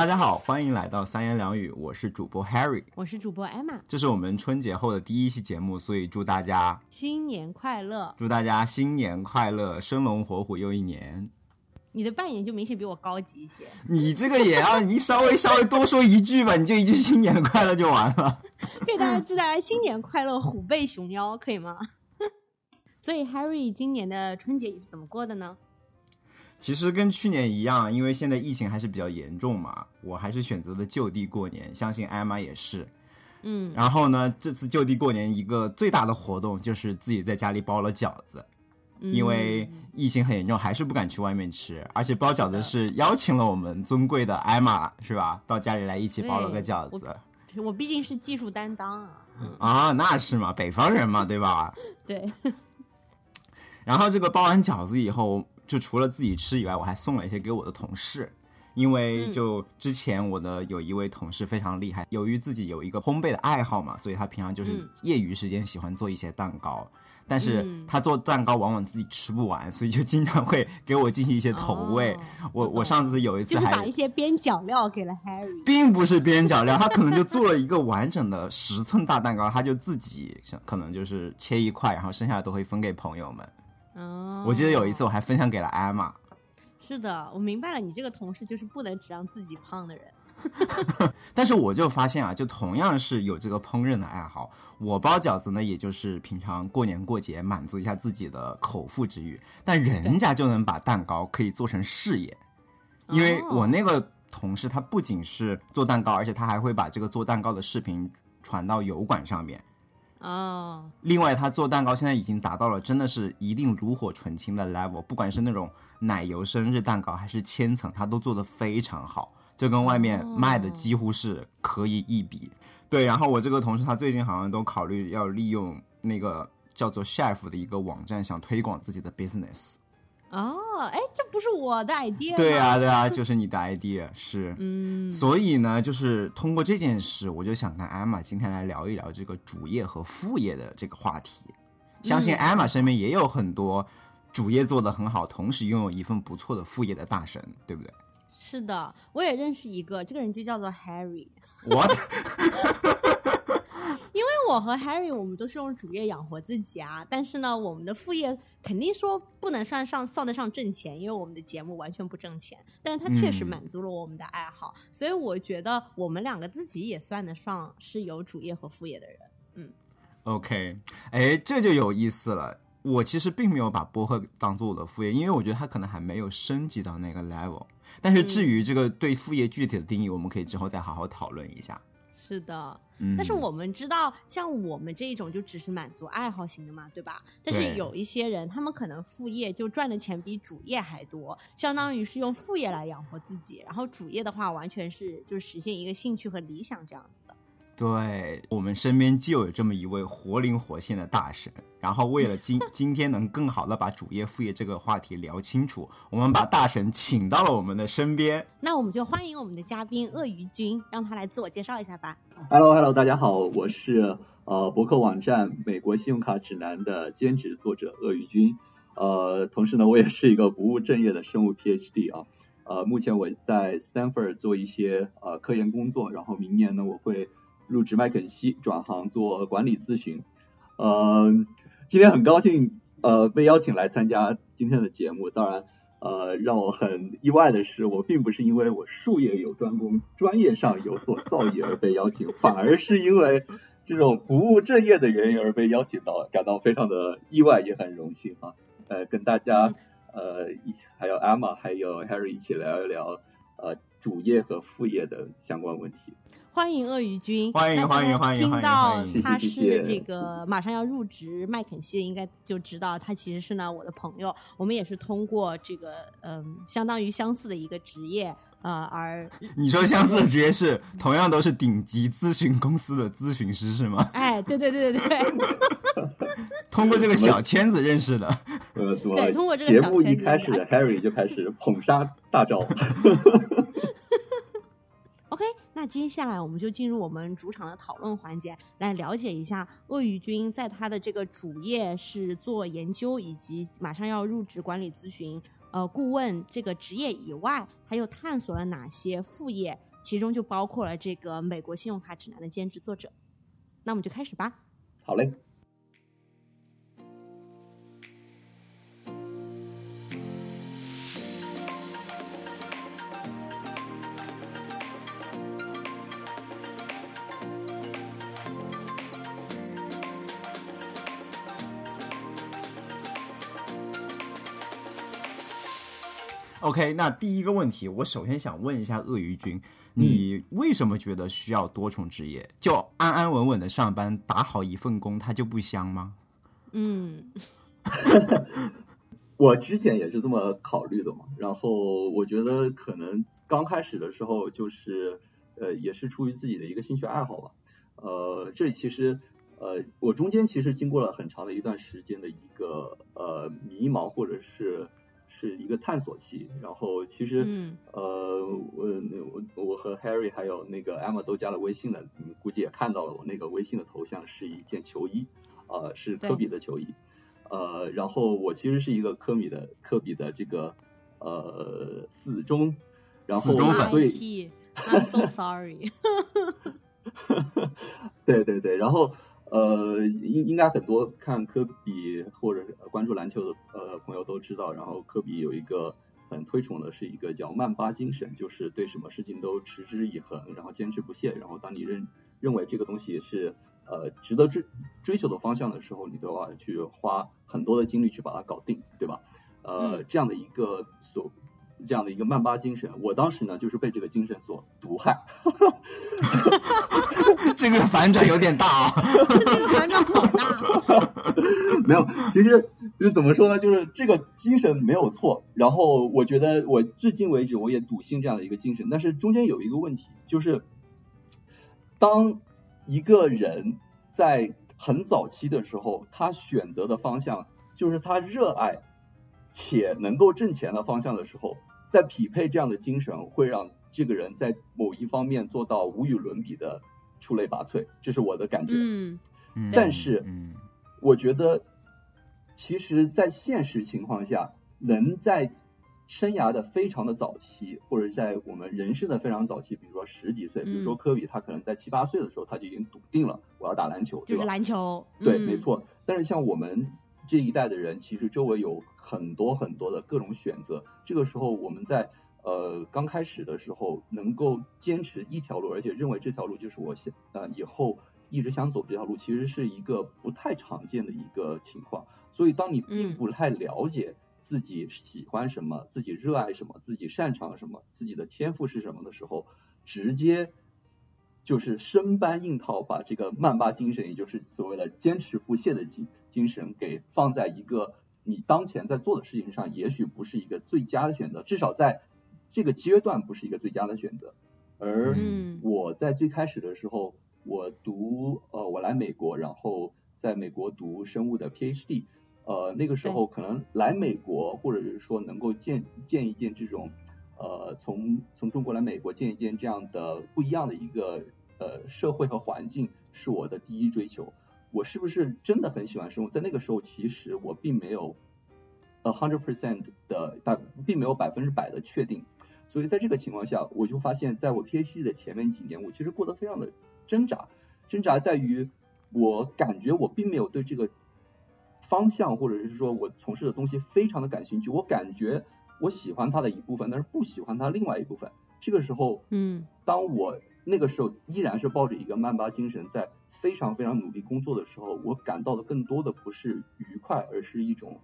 大家好，欢迎来到三言两语，我是主播 Harry，我是主播 Emma，这是我们春节后的第一期节目，所以祝大家新年快乐，祝大家新年快乐，生龙活虎又一年。你的扮演就明显比我高级一些，你这个也要你稍微稍微多说一句吧，你就一句新年快乐就完了。给大家祝大家新年快乐，虎背熊腰，可以吗？所以 Harry 今年的春节你是怎么过的呢？其实跟去年一样，因为现在疫情还是比较严重嘛，我还是选择了就地过年，相信艾玛也是。嗯，然后呢，这次就地过年一个最大的活动就是自己在家里包了饺子，因为疫情很严重，还是不敢去外面吃，而且包饺子是邀请了我们尊贵的艾玛，是吧？到家里来一起包了个饺子。我毕竟是技术担当啊。啊，那是嘛，北方人嘛，对吧？对。然后这个包完饺子以后。就除了自己吃以外，我还送了一些给我的同事，因为就之前我的有一位同事非常厉害，由于自己有一个烘焙的爱好嘛，所以他平常就是业余时间喜欢做一些蛋糕，但是他做蛋糕往往自己吃不完，所以就经常会给我进行一些投喂。我我上次有一次还把一些边角料给了 Harry，并不是边角料，他可能就做了一个完整的十寸大蛋糕，他就自己可能就是切一块，然后剩下的都会分给朋友们。哦，我记得有一次我还分享给了艾玛。是的，我明白了，你这个同事就是不能只让自己胖的人。但是我就发现啊，就同样是有这个烹饪的爱好，我包饺子呢，也就是平常过年过节满足一下自己的口腹之欲，但人家就能把蛋糕可以做成事业，因为我那个同事他不仅是做蛋糕，而且他还会把这个做蛋糕的视频传到油管上面。哦，另外，他做蛋糕现在已经达到了真的是一定炉火纯青的 level，不管是那种奶油生日蛋糕还是千层，他都做得非常好，就跟外面卖的几乎是可以一比。对，然后我这个同事他最近好像都考虑要利用那个叫做 chef 的一个网站，想推广自己的 business。哦，哎，这不是我的 idea 对啊，对啊，就是你的 idea 是。嗯。所以呢，就是通过这件事，我就想跟艾玛今天来聊一聊这个主业和副业的这个话题。相信艾玛身边也有很多主业做得很好，同时拥有一份不错的副业的大神，对不对？是的，我也认识一个，这个人就叫做 Harry。What？因为我和 Harry，我们都是用主业养活自己啊，但是呢，我们的副业肯定说不能算上算得上挣钱，因为我们的节目完全不挣钱，但是它确实满足了我们的爱好，所以我觉得我们两个自己也算得上是有主业和副业的人。嗯，OK，哎，这就有意思了。我其实并没有把播客当做我的副业，因为我觉得它可能还没有升级到那个 level。但是至于这个对副业具体的定义，我们可以之后再好好讨论一下。是的，但是我们知道，像我们这一种就只是满足爱好型的嘛，对吧？但是有一些人，他们可能副业就赚的钱比主业还多，相当于是用副业来养活自己，然后主业的话，完全是就是实现一个兴趣和理想这样子的。对我们身边就有这么一位活灵活现的大神，然后为了今 今天能更好的把主业副业这个话题聊清楚，我们把大神请到了我们的身边。那我们就欢迎我们的嘉宾鳄鱼君，让他来自我介绍一下吧。Hello Hello，大家好，我是呃博客网站美国信用卡指南的兼职作者鳄鱼君，呃，同时呢，我也是一个不务正业的生物 PhD 啊，呃，目前我在 Stanford 做一些呃科研工作，然后明年呢，我会。入职麦肯锡，转行做管理咨询。呃，今天很高兴呃被邀请来参加今天的节目。当然，呃，让我很意外的是，我并不是因为我术业有专攻、专业上有所造诣而被邀请，反而是因为这种不务正业的原因而被邀请到，感到非常的意外，也很荣幸啊。呃，跟大家呃一起，还有 Emma，还有 Harry 一起聊一聊呃主业和副业的相关问题。欢迎鳄鱼君，欢迎欢迎欢迎！听到他是这个马上要入职麦肯锡，应该就知道他其实是呢我的朋友。我们也是通过这个嗯，相当于相似的一个职业呃而 你说相似的职业是同样都是顶级咨询公司的咨询师是吗？哎，对对对对对，通过这个小圈子认识的。对，通过这个节目一开始，Harry 就开始捧杀大招。OK，那接下来我们就进入我们主场的讨论环节，来了解一下鳄鱼君在他的这个主业是做研究，以及马上要入职管理咨询呃顾问这个职业以外，他又探索了哪些副业，其中就包括了这个美国信用卡指南的兼职作者。那我们就开始吧。好嘞。OK，那第一个问题，我首先想问一下鳄鱼君，你为什么觉得需要多重职业？就安安稳稳的上班，打好一份工，它就不香吗？嗯，我之前也是这么考虑的嘛。然后我觉得可能刚开始的时候，就是呃，也是出于自己的一个兴趣爱好吧。呃，这里其实呃，我中间其实经过了很长的一段时间的一个呃迷茫，或者是。是一个探索期，然后其实，呃，我我我和 Harry 还有那个 Emma 都加了微信的，你们估计也看到了，我那个微信的头像是一件球衣，呃，是科比的球衣，呃，然后我其实是一个科米的科比的这个呃死忠，然后所以，I'm so sorry，对对对，然后。呃，应应该很多看科比或者关注篮球的呃朋友都知道，然后科比有一个很推崇的是一个叫曼巴精神，就是对什么事情都持之以恒，然后坚持不懈，然后当你认认为这个东西是呃值得追追求的方向的时候，你都要去花很多的精力去把它搞定，对吧？呃，这样的一个所。这样的一个曼巴精神，我当时呢就是被这个精神所毒害。这个反转有点大啊！这个反转好大。没有，其实就是怎么说呢？就是这个精神没有错。然后我觉得我至今为止我也笃信这样的一个精神。但是中间有一个问题，就是当一个人在很早期的时候，他选择的方向就是他热爱且能够挣钱的方向的时候。在匹配这样的精神，会让这个人在某一方面做到无与伦比的出类拔萃，这是我的感觉。嗯，但是，我觉得，其实，在现实情况下，能在生涯的非常的早期，或者在我们人生的非常早期，比如说十几岁，比如说科比，他可能在七八岁的时候，他就已经笃定了我要打篮球，就是篮球。对，没错。但是像我们。这一代的人其实周围有很多很多的各种选择，这个时候我们在呃刚开始的时候能够坚持一条路，而且认为这条路就是我想呃以后一直想走这条路，其实是一个不太常见的一个情况。所以当你并不太了解自己喜欢什么、自己热爱什么、自己擅长什么、自己的天赋是什么的时候，直接就是生搬硬套，把这个曼巴精神，也就是所谓的坚持不懈的精。精神给放在一个你当前在做的事情上，也许不是一个最佳的选择，至少在这个阶段不是一个最佳的选择。而我在最开始的时候，我读呃，我来美国，然后在美国读生物的 PhD，呃，那个时候可能来美国，或者是说能够见见一见这种呃，从从中国来美国见一见这样的不一样的一个呃社会和环境，是我的第一追求。我是不是真的很喜欢生物？在那个时候，其实我并没有 a hundred percent 的，但并没有百分之百的确定。所以在这个情况下，我就发现，在我 PhD 的前面几年，我其实过得非常的挣扎。挣扎在于，我感觉我并没有对这个方向，或者是说我从事的东西非常的感兴趣。我感觉我喜欢他的一部分，但是不喜欢他另外一部分。这个时候，嗯，当我那个时候依然是抱着一个曼巴精神在。非常非常努力工作的时候，我感到的更多的不是愉快，而是一种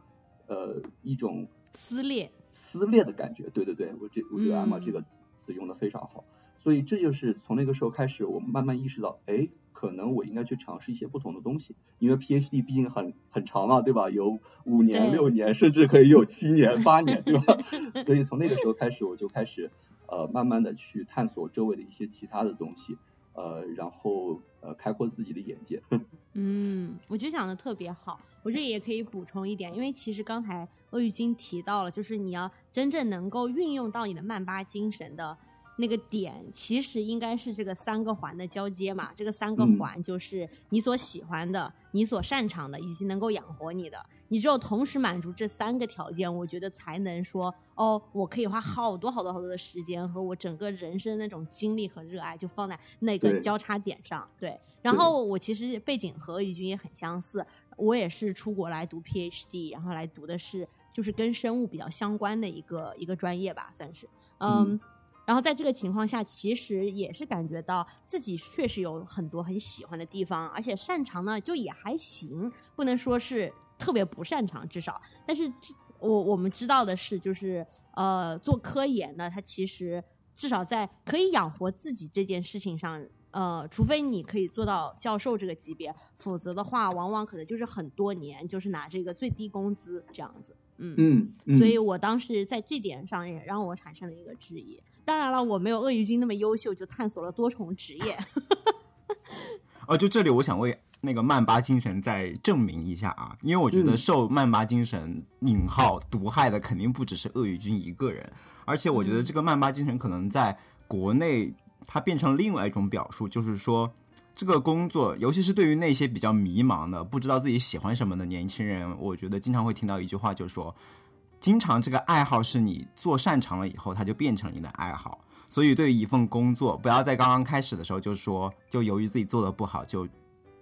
呃一种撕裂撕裂的感觉。对对对，我这我觉得艾玛这个词用的非常好。所以这就是从那个时候开始，我慢慢意识到，哎，可能我应该去尝试一些不同的东西。因为 PhD 毕竟很很长嘛，对吧？有五年、六年，甚至可以有七年、八年，对吧？所以从那个时候开始，我就开始呃慢慢的去探索周围的一些其他的东西。呃，然后呃，开阔自己的眼界。嗯，我觉得讲的特别好。我这里也可以补充一点，因为其实刚才鳄鱼君提到了，就是你要真正能够运用到你的曼巴精神的那个点其实应该是这个三个环的交接嘛。这个三个嗯环就是你所喜欢的、你所擅长的，以及能够养活你的。你只有同时满足这三个条件，我觉得才能说哦，我可以花好多好多好多的时间和我整个人生那种精力和热爱，就放在那个交叉点上。对，然后我其实背景和宇军也很相似，我也是出国来读 PhD，然后来读的是就是跟生物比较相关的一个一个专业吧，算是嗯。嗯然后在这个情况下，其实也是感觉到自己确实有很多很喜欢的地方，而且擅长呢就也还行，不能说是特别不擅长，至少。但是这我我们知道的是，就是呃，做科研呢，它其实至少在可以养活自己这件事情上，呃，除非你可以做到教授这个级别，否则的话，往往可能就是很多年就是拿这个最低工资这样子。嗯，嗯，嗯所以我当时在这点上也让我产生了一个质疑。当然了，我没有鳄鱼君那么优秀，就探索了多重职业。哦，就这里我想为那个曼巴精神再证明一下啊，因为我觉得嗯受曼巴精神引号毒害的肯定不只是鳄鱼君一个人，而且我觉得这个曼巴精神可能在国内它变成另外一种表述，就是说这个工作，尤其是对于那些比较迷茫的、不知道自己喜欢什么的年轻人，我觉得经常会听到一句话，就是说，经常这个爱好是你做擅长了以后，它就变成你的爱好。所以，对于一份工作，不要在刚刚开始的时候就说，就由于自己做的不好，就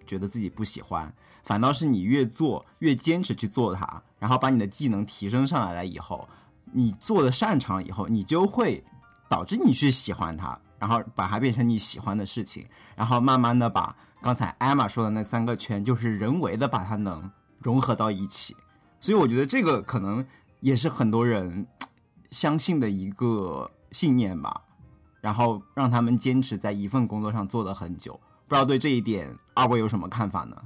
觉得自己不喜欢。反倒是你越做越坚持去做它，然后把你的技能提升上来了以后，你做的擅长了以后，你就会导致你去喜欢它，然后把它变成你喜欢的事情，然后慢慢的把刚才艾玛说的那三个圈，就是人为的把它能融合到一起。所以我觉得这个可能也是很多人相信的一个信念吧，然后让他们坚持在一份工作上做了很久。不知道对这一点二位有什么看法呢？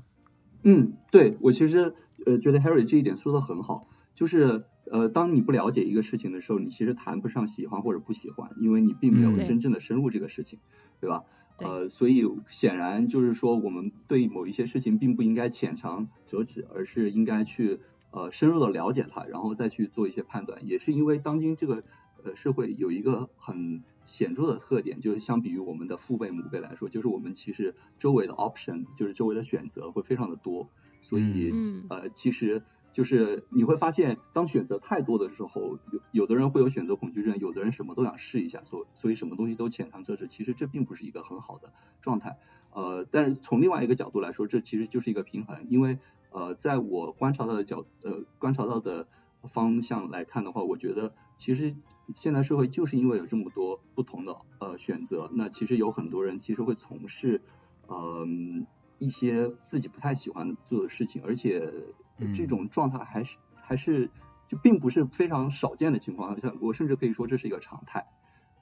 嗯，对我其实呃觉得 Harry 这一点说的很好，就是呃当你不了解一个事情的时候，你其实谈不上喜欢或者不喜欢，因为你并没有真正的深入这个事情，对吧？呃，所以显然就是说，我们对某一些事情并不应该浅尝辄止，而是应该去呃深入的了解它，然后再去做一些判断。也是因为当今这个呃社会有一个很显著的特点，就是相比于我们的父辈母辈来说，就是我们其实周围的 option，就是周围的选择会非常的多，所以、嗯呃，其实就是你会发现，当选择太多的时候，有有的人会有选择恐惧症，有的人什么都想试一下，所所以什么东西都浅尝辄止，其实这并不是一个很好的状态。呃，但是从另外一个角度来说，这其实就是一个平衡，因为呃，在我观察到的角呃观察到的方向来看的话，我觉得其实现代社会就是因为有这么多不同的呃选择，那其实有很多人其实会从事呃一些自己不太喜欢做的事情，而且这种状态还是还是就并不是非常少见的情况，像我甚至可以说这是一个常态，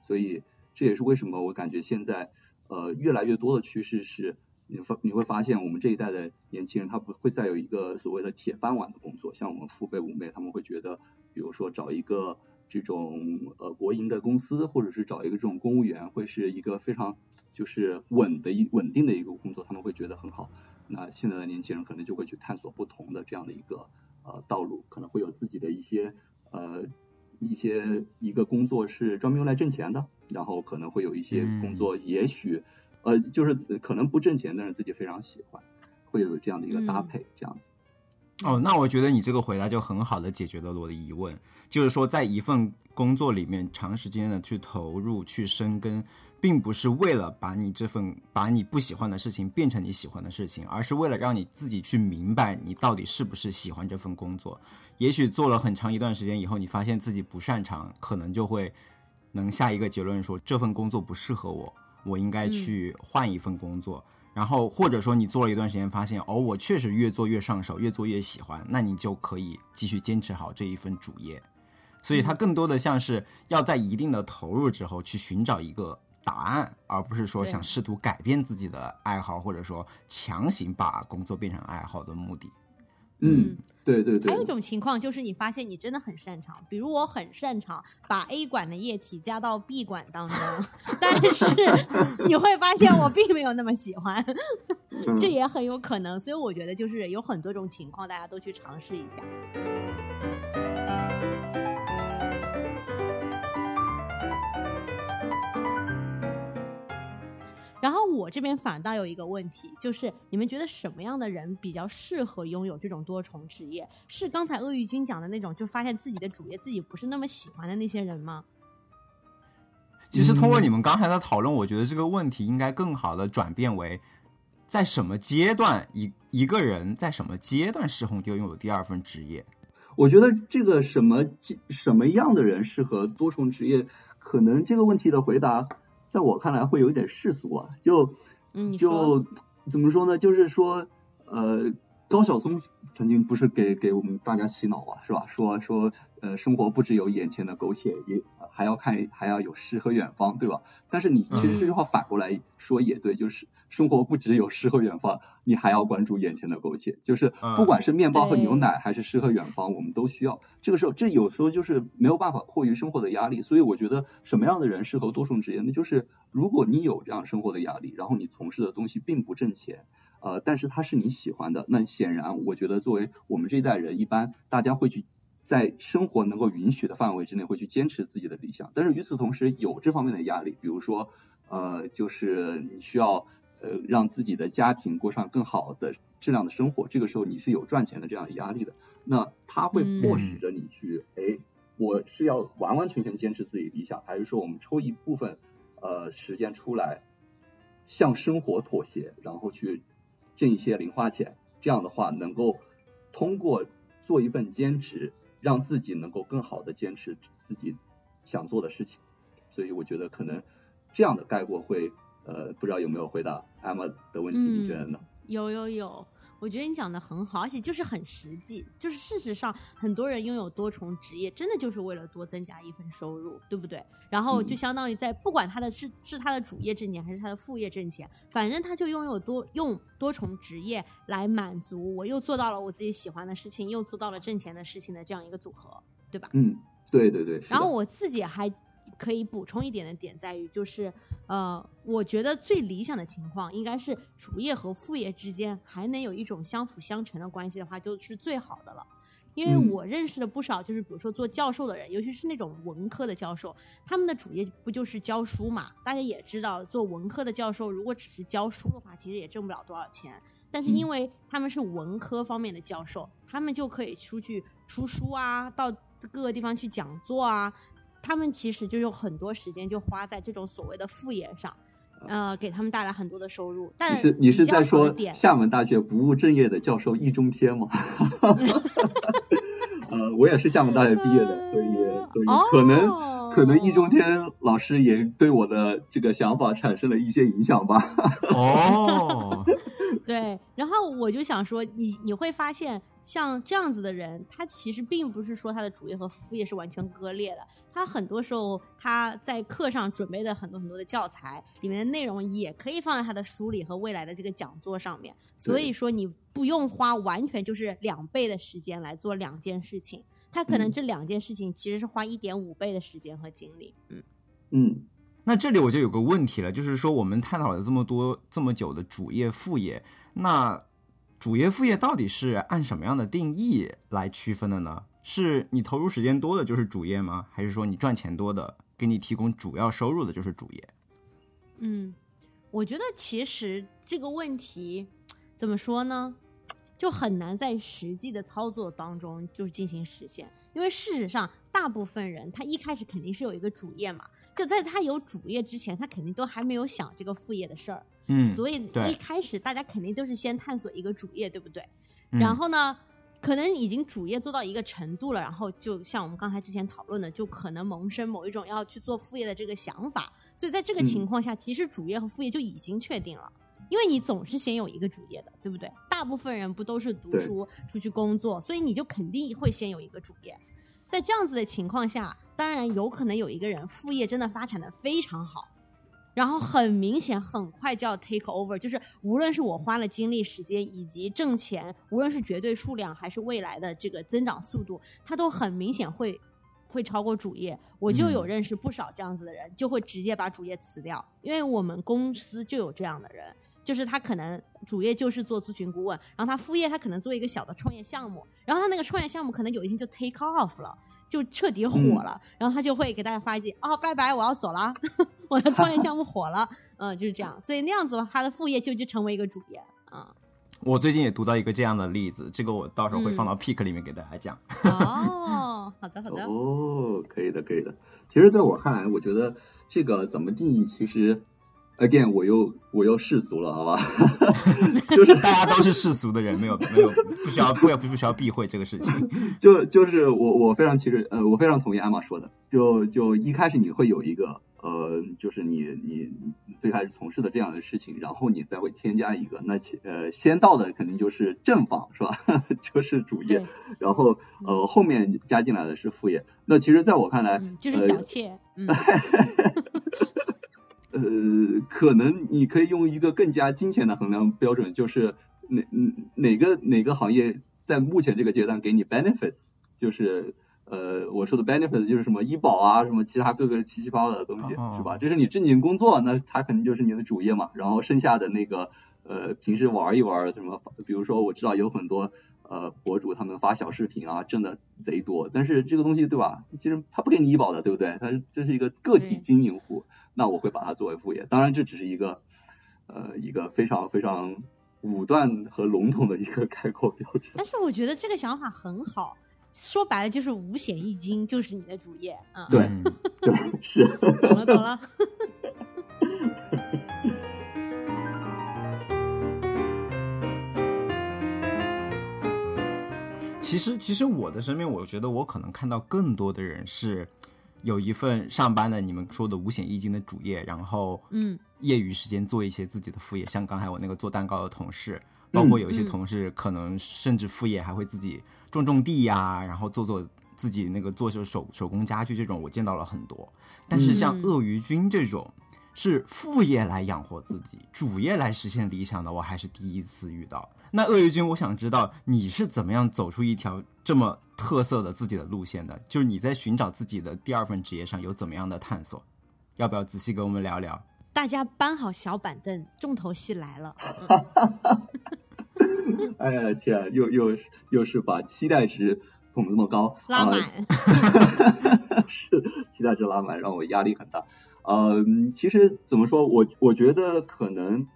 所以这也是为什么我感觉现在呃越来越多的趋势是。你发你会发现，我们这一代的年轻人，他不会再有一个所谓的铁饭碗的工作，像我们父辈母辈，他们会觉得，比如说找一个这种呃国营的公司，或者是找一个这种公务员，会是一个非常就是稳的一稳定的一个工作，他们会觉得很好。那现在的年轻人可能就会去探索不同的这样的一个呃道路，可能会有自己的一些呃一些一个工作是专门用来挣钱的，然后可能会有一些工作，也许。呃，就是可能不挣钱，但是自己非常喜欢，会有这样的一个搭配，这样子。哦，那我觉得你这个回答就很好的解决了我的疑问，就是说，在一份工作里面长时间的去投入、去深耕，并不是为了把你这份把你不喜欢的事情变成你喜欢的事情，而是为了让你自己去明白你到底是不是喜欢这份工作。也许做了很长一段时间以后，你发现自己不擅长，可能就会能下一个结论说这份工作不适合我。我应该去换一份工作，嗯、然后或者说你做了一段时间，发现哦，我确实越做越上手，越做越喜欢，那你就可以继续坚持好这一份主业。所以它更多的像是要在一定的投入之后去寻找一个答案，而不是说想试图改变自己的爱好，或者说强行把工作变成爱好的目的。嗯，对对对。还有一种情况就是你发现你真的很擅长，比如我很擅长把 A 管的液体加到 B 管当中，但是你会发现我并没有那么喜欢，嗯这也很有可能。所以我觉得就是有很多种情况，大家都去尝试一下。然后我这边反倒有一个问题，就是你们觉得什么样的人比较适合拥有这种多重职业？是刚才鳄鱼君讲的那种，就发现自己的主业自己不是那么喜欢的那些人吗？其实通过你们刚才的讨论，我觉得这个问题应该更好的转变为，在什么阶段一一个人在什么阶段适合就拥有第二份职业？我觉得这个什么什么样的人适合多重职业，可能这个问题的回答，在我看来会有点世俗啊。就就怎么说呢？就是说，呃，高晓松曾经不是给给我们大家洗脑啊，是吧？说说。呃，生活不只有眼前的苟且，也还要看，还要有诗和远方，对吧？但是你其实这句话反过来说也对，就是生活不只有诗和远方，你还要关注眼前的苟且。就是不管是面包和牛奶，还是诗和远方，我们都需要。这个时候，这有时候就是没有办法迫于生活的压力。所以我觉得什么样的人适合多重职业？那就是如果你有这样生活的压力，然后你从事的东西并不挣钱，呃，但是它是你喜欢的，那显然我觉得作为我们这一代人，一般大家会去。在生活能够允许的范围之内，会去坚持自己的理想。但是与此同时，有这方面的压力，比如说，呃，就是你需要呃让自己的家庭过上更好的质量的生活。这个时候你是有赚钱的这样的压力的。那他会迫使着你去，哎，我是要完完全全坚持自己理想，还是说我们抽一部分呃时间出来向生活妥协，然后去挣一些零花钱？这样的话，能够通过做一份兼职。让自己能够更好的坚持自己想做的事情，所以我觉得可能这样的概括会呃，不知道有没有回答艾玛的问题？你觉得呢？有有有。我觉得你讲的很好，而且就是很实际。就是事实上，很多人拥有多重职业，真的就是为了多增加一份收入，对不对？然后就相当于在不管他的是是他的主业挣钱还是他的副业挣钱，反正他就拥有多用多重职业来满足，我又做到了我自己喜欢的事情，又做到了挣钱的事情的这样一个组合，对吧？嗯，对对对。然后我自己还。可以补充一点的点在于，就是，呃，我觉得最理想的情况应该是主业和副业之间还能有一种相辅相成的关系的话，就是最好的了。因为我认识了不少，就是比如说做教授的人，尤其是那种文科的教授，他们的主业不就是教书嘛？大家也知道，做文科的教授如果只是教书的话，其实也挣不了多少钱。但是因为他们是文科方面的教授，他们就可以出去出书啊，到各个地方去讲座啊。他们其实就有很多时间就花在这种所谓的副业上，呃，给他们带来很多的收入。但是你是在说厦门大学不务正业的教授易中天吗？呃，我也是厦门大学毕业的，所以所以可能。可能易中天老师也对我的这个想法产生了一些影响吧。哦，对，然后我就想说，你你会发现，像这样子的人，他其实并不是说他的主业和副业是完全割裂的。他很多时候他在课上准备的很多很多的教材里面的内容，也可以放在他的书里和未来的这个讲座上面。所以说，你不用花完全就是两倍的时间来做两件事情。他可能这两件事情其实是花一点五倍的时间和精力。嗯嗯，那这里我就有个问题了，就是说我们探讨了这么多这么久的主业副业，那主业副业到底是按什么样的定义来区分的呢？是你投入时间多的就是主业吗？还是说你赚钱多的给你提供主要收入的就是主业？嗯，我觉得其实这个问题怎么说呢？就很难在实际的操作当中就进行实现，因为事实上，大部分人他一开始肯定是有一个主业嘛，就在他有主业之前，他肯定都还没有想这个副业的事儿，嗯，所以一开始大家肯定都是先探索一个主业，对不对？然后呢，可能已经主业做到一个程度了，然后就像我们刚才之前讨论的，就可能萌生某一种要去做副业的这个想法，所以在这个情况下，其实主业和副业就已经确定了。因为你总是先有一个主业的，对不对？大部分人不都是读书出去工作，所以你就肯定会先有一个主业。在这样子的情况下，当然有可能有一个人副业真的发展的非常好，然后很明显很快就要 take over，就是无论是我花了精力、时间以及挣钱，无论是绝对数量还是未来的这个增长速度，它都很明显会会超过主业。我就有认识不少这样子的人，就会直接把主业辞掉，因为我们公司就有这样的人。就是他可能主业就是做咨询顾问，然后他副业他可能做一个小的创业项目，然后他那个创业项目可能有一天就 take off 了，就彻底火了，然后他就会给大家发一句：“哦，拜拜，我要走了，我的创业项目火了。”嗯，就是这样。所以那样子的话，他的副业就就成为一个主业啊。我最近也读到一个这样的例子，这个我到时候会放嗯到 pick 里面给大家讲。哦，好的好的，哦，可以的，可以的。其实，在我看来，我觉得这个怎么定义，其实，again，我又我又世俗了，好吧？就是大家都是世俗的人，没有没有不需要不要不需要避讳这个事情。就就是我我非常其实呃，我非常同意艾玛说的，就就一开始你会有一个呃，就是你你你最开始从事的这样的事情，然后你再会添加一个，那其呃先到的肯定就是正房是吧？就是主业，然后呃后面加进来的是副业。那其实在我看来，嗯，就是呃小妾，嗯，呃，可能你可以用一个更加金钱的衡量标准，就是哪嗯哪个哪个行业在目前这个阶段给你 benefits，就是呃我说的 benefits 就是什么医保啊，什么其他各个七七八八的东西，哦是吧？这是你正经工作，那它肯定就是你的主业嘛。然后剩下的那个呃平时玩一玩什么，比如说我知道有很多。呃，博主他们发小视频啊，挣的贼多，但是这个东西对吧？其实他不给你医保的，对不对？他是这是一个个体经营户，那我会把它作为副业。当然，这只是一个呃一个非常非常武断和笼统的一个概括标准。但是我觉得这个想法很好，说白了就是五险一金，就是你的主业啊。对嗯对，是。懂了懂了。其实，其实我的身边，我觉得我可能看到更多的人是有一份上班的你们说的五险一金的主业，然后嗯业余时间做一些自己的副业，像刚才我那个做蛋糕的同事，包括有一些嗯同事可能甚至副业还会自己种种地呀、然后做做自己那个做手手手工家具这种，我见到了很多。但是像嗯鳄鱼君这种是副业来养活自己，主业来实现理想的，我还是第一次遇到。那鳄鱼君，我想知道你是怎么样走出一条这么特色的自己的路线的？就是你在寻找自己的第二份职业上有怎么样的探索？要不要仔细跟我们聊聊？大家搬好小板凳，重头戏来了。哎呀天啊，又又又是把期待值捧这么高，拉满，啊 是期待值拉满，让我压力很大。嗯，其实怎么说，我我觉得可能，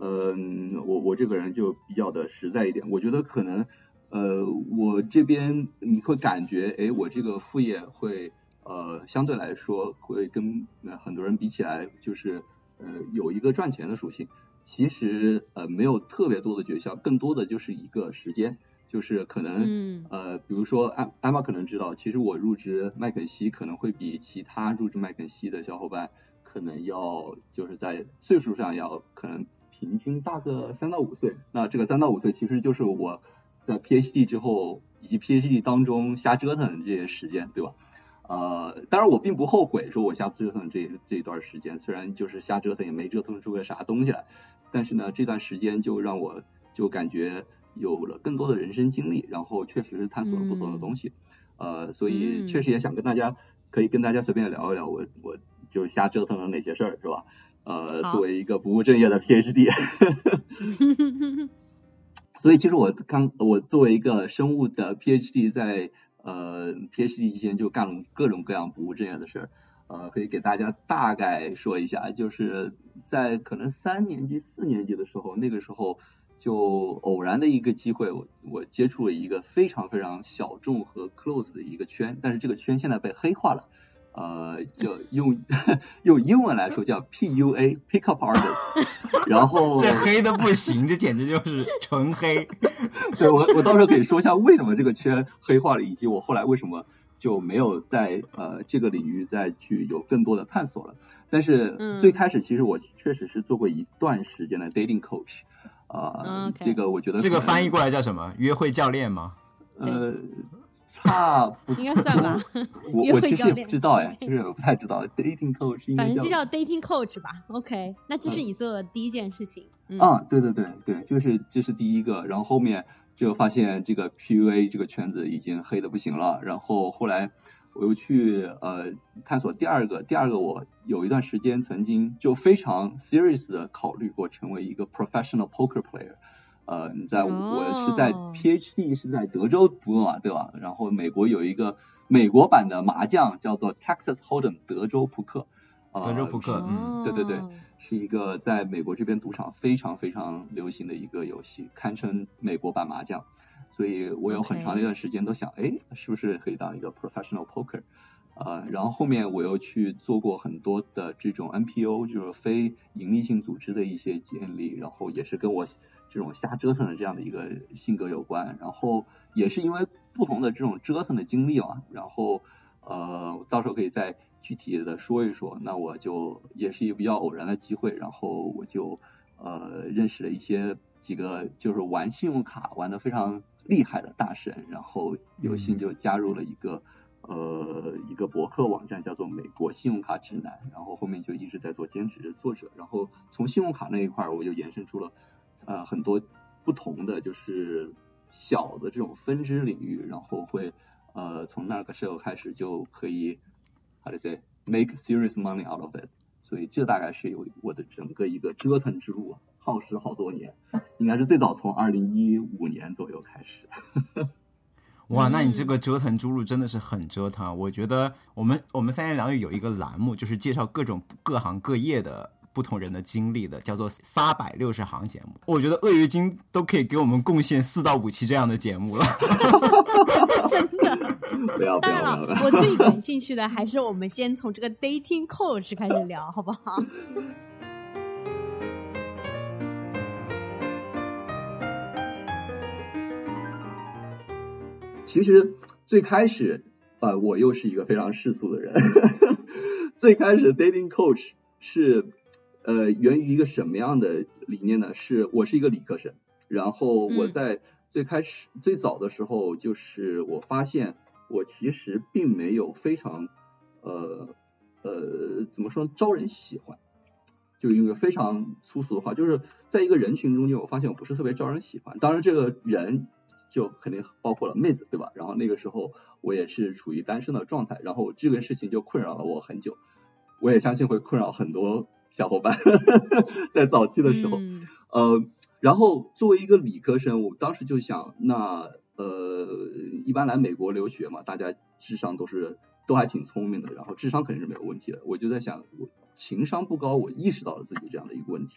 嗯，我我这个人就比较的实在一点，我觉得可能，呃，我这边你会感觉，哎，我这个副业会，呃，相对来说会跟呃很多人比起来，就是呃有一个赚钱的属性。其实呃没有特别多的诀窍，更多的就是一个时间，就是可能、嗯。呃，比如说艾艾玛可能知道，其实我入职麦肯锡可能会比其他入职麦肯锡的小伙伴可能要就是在岁数上要可能平均大个三到五岁。那这个三到五岁其实就是我在 PhD 之后以及 PhD 当中瞎折腾这些时间，对吧？呃，当然我并不后悔说我瞎折腾这这一段时间，虽然就是瞎折腾也没折腾出个啥东西来，但是呢，这段时间就让我就感觉有了更多的人生经历，然后确实是探索了不同的东西，呃，所以嗯确实也想跟大家可以跟大家随便聊一聊我我就瞎折腾了哪些事儿，是吧？呃，作为一个不务正业的 PhD，所以其实我刚我作为一个生物的 PhD，在呃 PhD 期间就干了各种各样不务正业的事儿，呃，可以给大家大概说一下，就是在可能三年级、四年级的时候，那个时候就偶然的一个机会，我我接触了一个非常非常小众和 close 的一个圈，但是这个圈现在被黑化了。呃，就用 用英文来说叫 PUA Pickup Artist，然后这黑的不行，这简直就是纯黑。对我，我到时候可以说一下为什么这个圈黑化了，以及我后来为什么就没有在呃这个领域再去有更多的探索了。但是嗯最开始其实我确实是做过一段时间的 dating coach，啊、这个我觉得这个翻译过来叫什么？约会教练吗？呃差不多应该算吧，我 我其实也不知道哎，就是我不太知道 dating coach 应该反正就叫 dating coach 吧。OK，那这是嗯你做的第一件事情。嗯，啊，对对对对，就是这是第一个，然后后面就发现这个 PUA 这个圈子已经黑的不行了，然后后来我又去呃探索第二个，第二个我有一段时间曾经就非常 serious 的考虑过成为一个 professional poker player。呃，你在我是在哦 PhD 是在德州读的嘛，对吧？然后美国有一个美国版的麻将叫做 Texas Hold'em 德州扑克，德州扑克，嗯，对对对，是一个在美国这边赌场非常非常流行的一个游戏，堪称美国版麻将。所以我有很长的一段时间都想，哎，是不是可以当一个 professional poker？呃，然后后面我又去做过很多的这种 NPO，就是非盈利性组织的一些建立，然后也是跟我这种瞎折腾的这样的一个性格有关。然后也是因为不同的这种折腾的经历嘛，然后呃，到时候可以再具体的说一说。那我就也是一个比较偶然的机会，然后我就呃认识了一些几个就是玩信用卡玩的非常。厉害的大神，然后有幸就加入了一个呃一个博客网站，叫做美国信用卡指南，然后后面就一直在做兼职作者，然后从信用卡那一块儿，我就延伸出了呃很多不同的就是小的这种分支领域，然后会呃从那个时候开始就可以，how to say make serious money out of it，所以这大概是有我的整个一个折腾之路。耗时好多年，应该是最早从二零一五年左右开始。哇，那你这个折腾之路真的是很折腾。我觉得我们我们三言两语有一个栏目，就是介绍各种各行各业的不同人的经历的，叫做三百六十行节目。我觉得鳄鱼精都可以给我们贡献四到五期这样的节目了。真的，当然了，我最感兴趣的还是我们先从这个 dating coach 开始聊，好不好？其实最开始，呃，我又是一个非常世俗的人。最开始 dating coach 是呃源于一个什么样的理念呢？是我是一个理科生，然后我在最开始最早的时候，就是我发现我其实并没有非常呃呃怎么说招人喜欢，就用个非常粗俗的话，就是在一个人群中间，我发现我不是特别招人喜欢。当然，这个人。就肯定包括了妹子，对吧？然后那个时候我也是处于单身的状态，然后这个事情就困扰了我很久，我也相信会困扰很多小伙伴，在早期的时候，呃，然后作为一个理科生，我当时就想，那呃，一般来美国留学嘛，大家智商都是都还挺聪明的，然后智商肯定是没有问题的，我就在想，我情商不高，我意识到了自己这样的一个问题，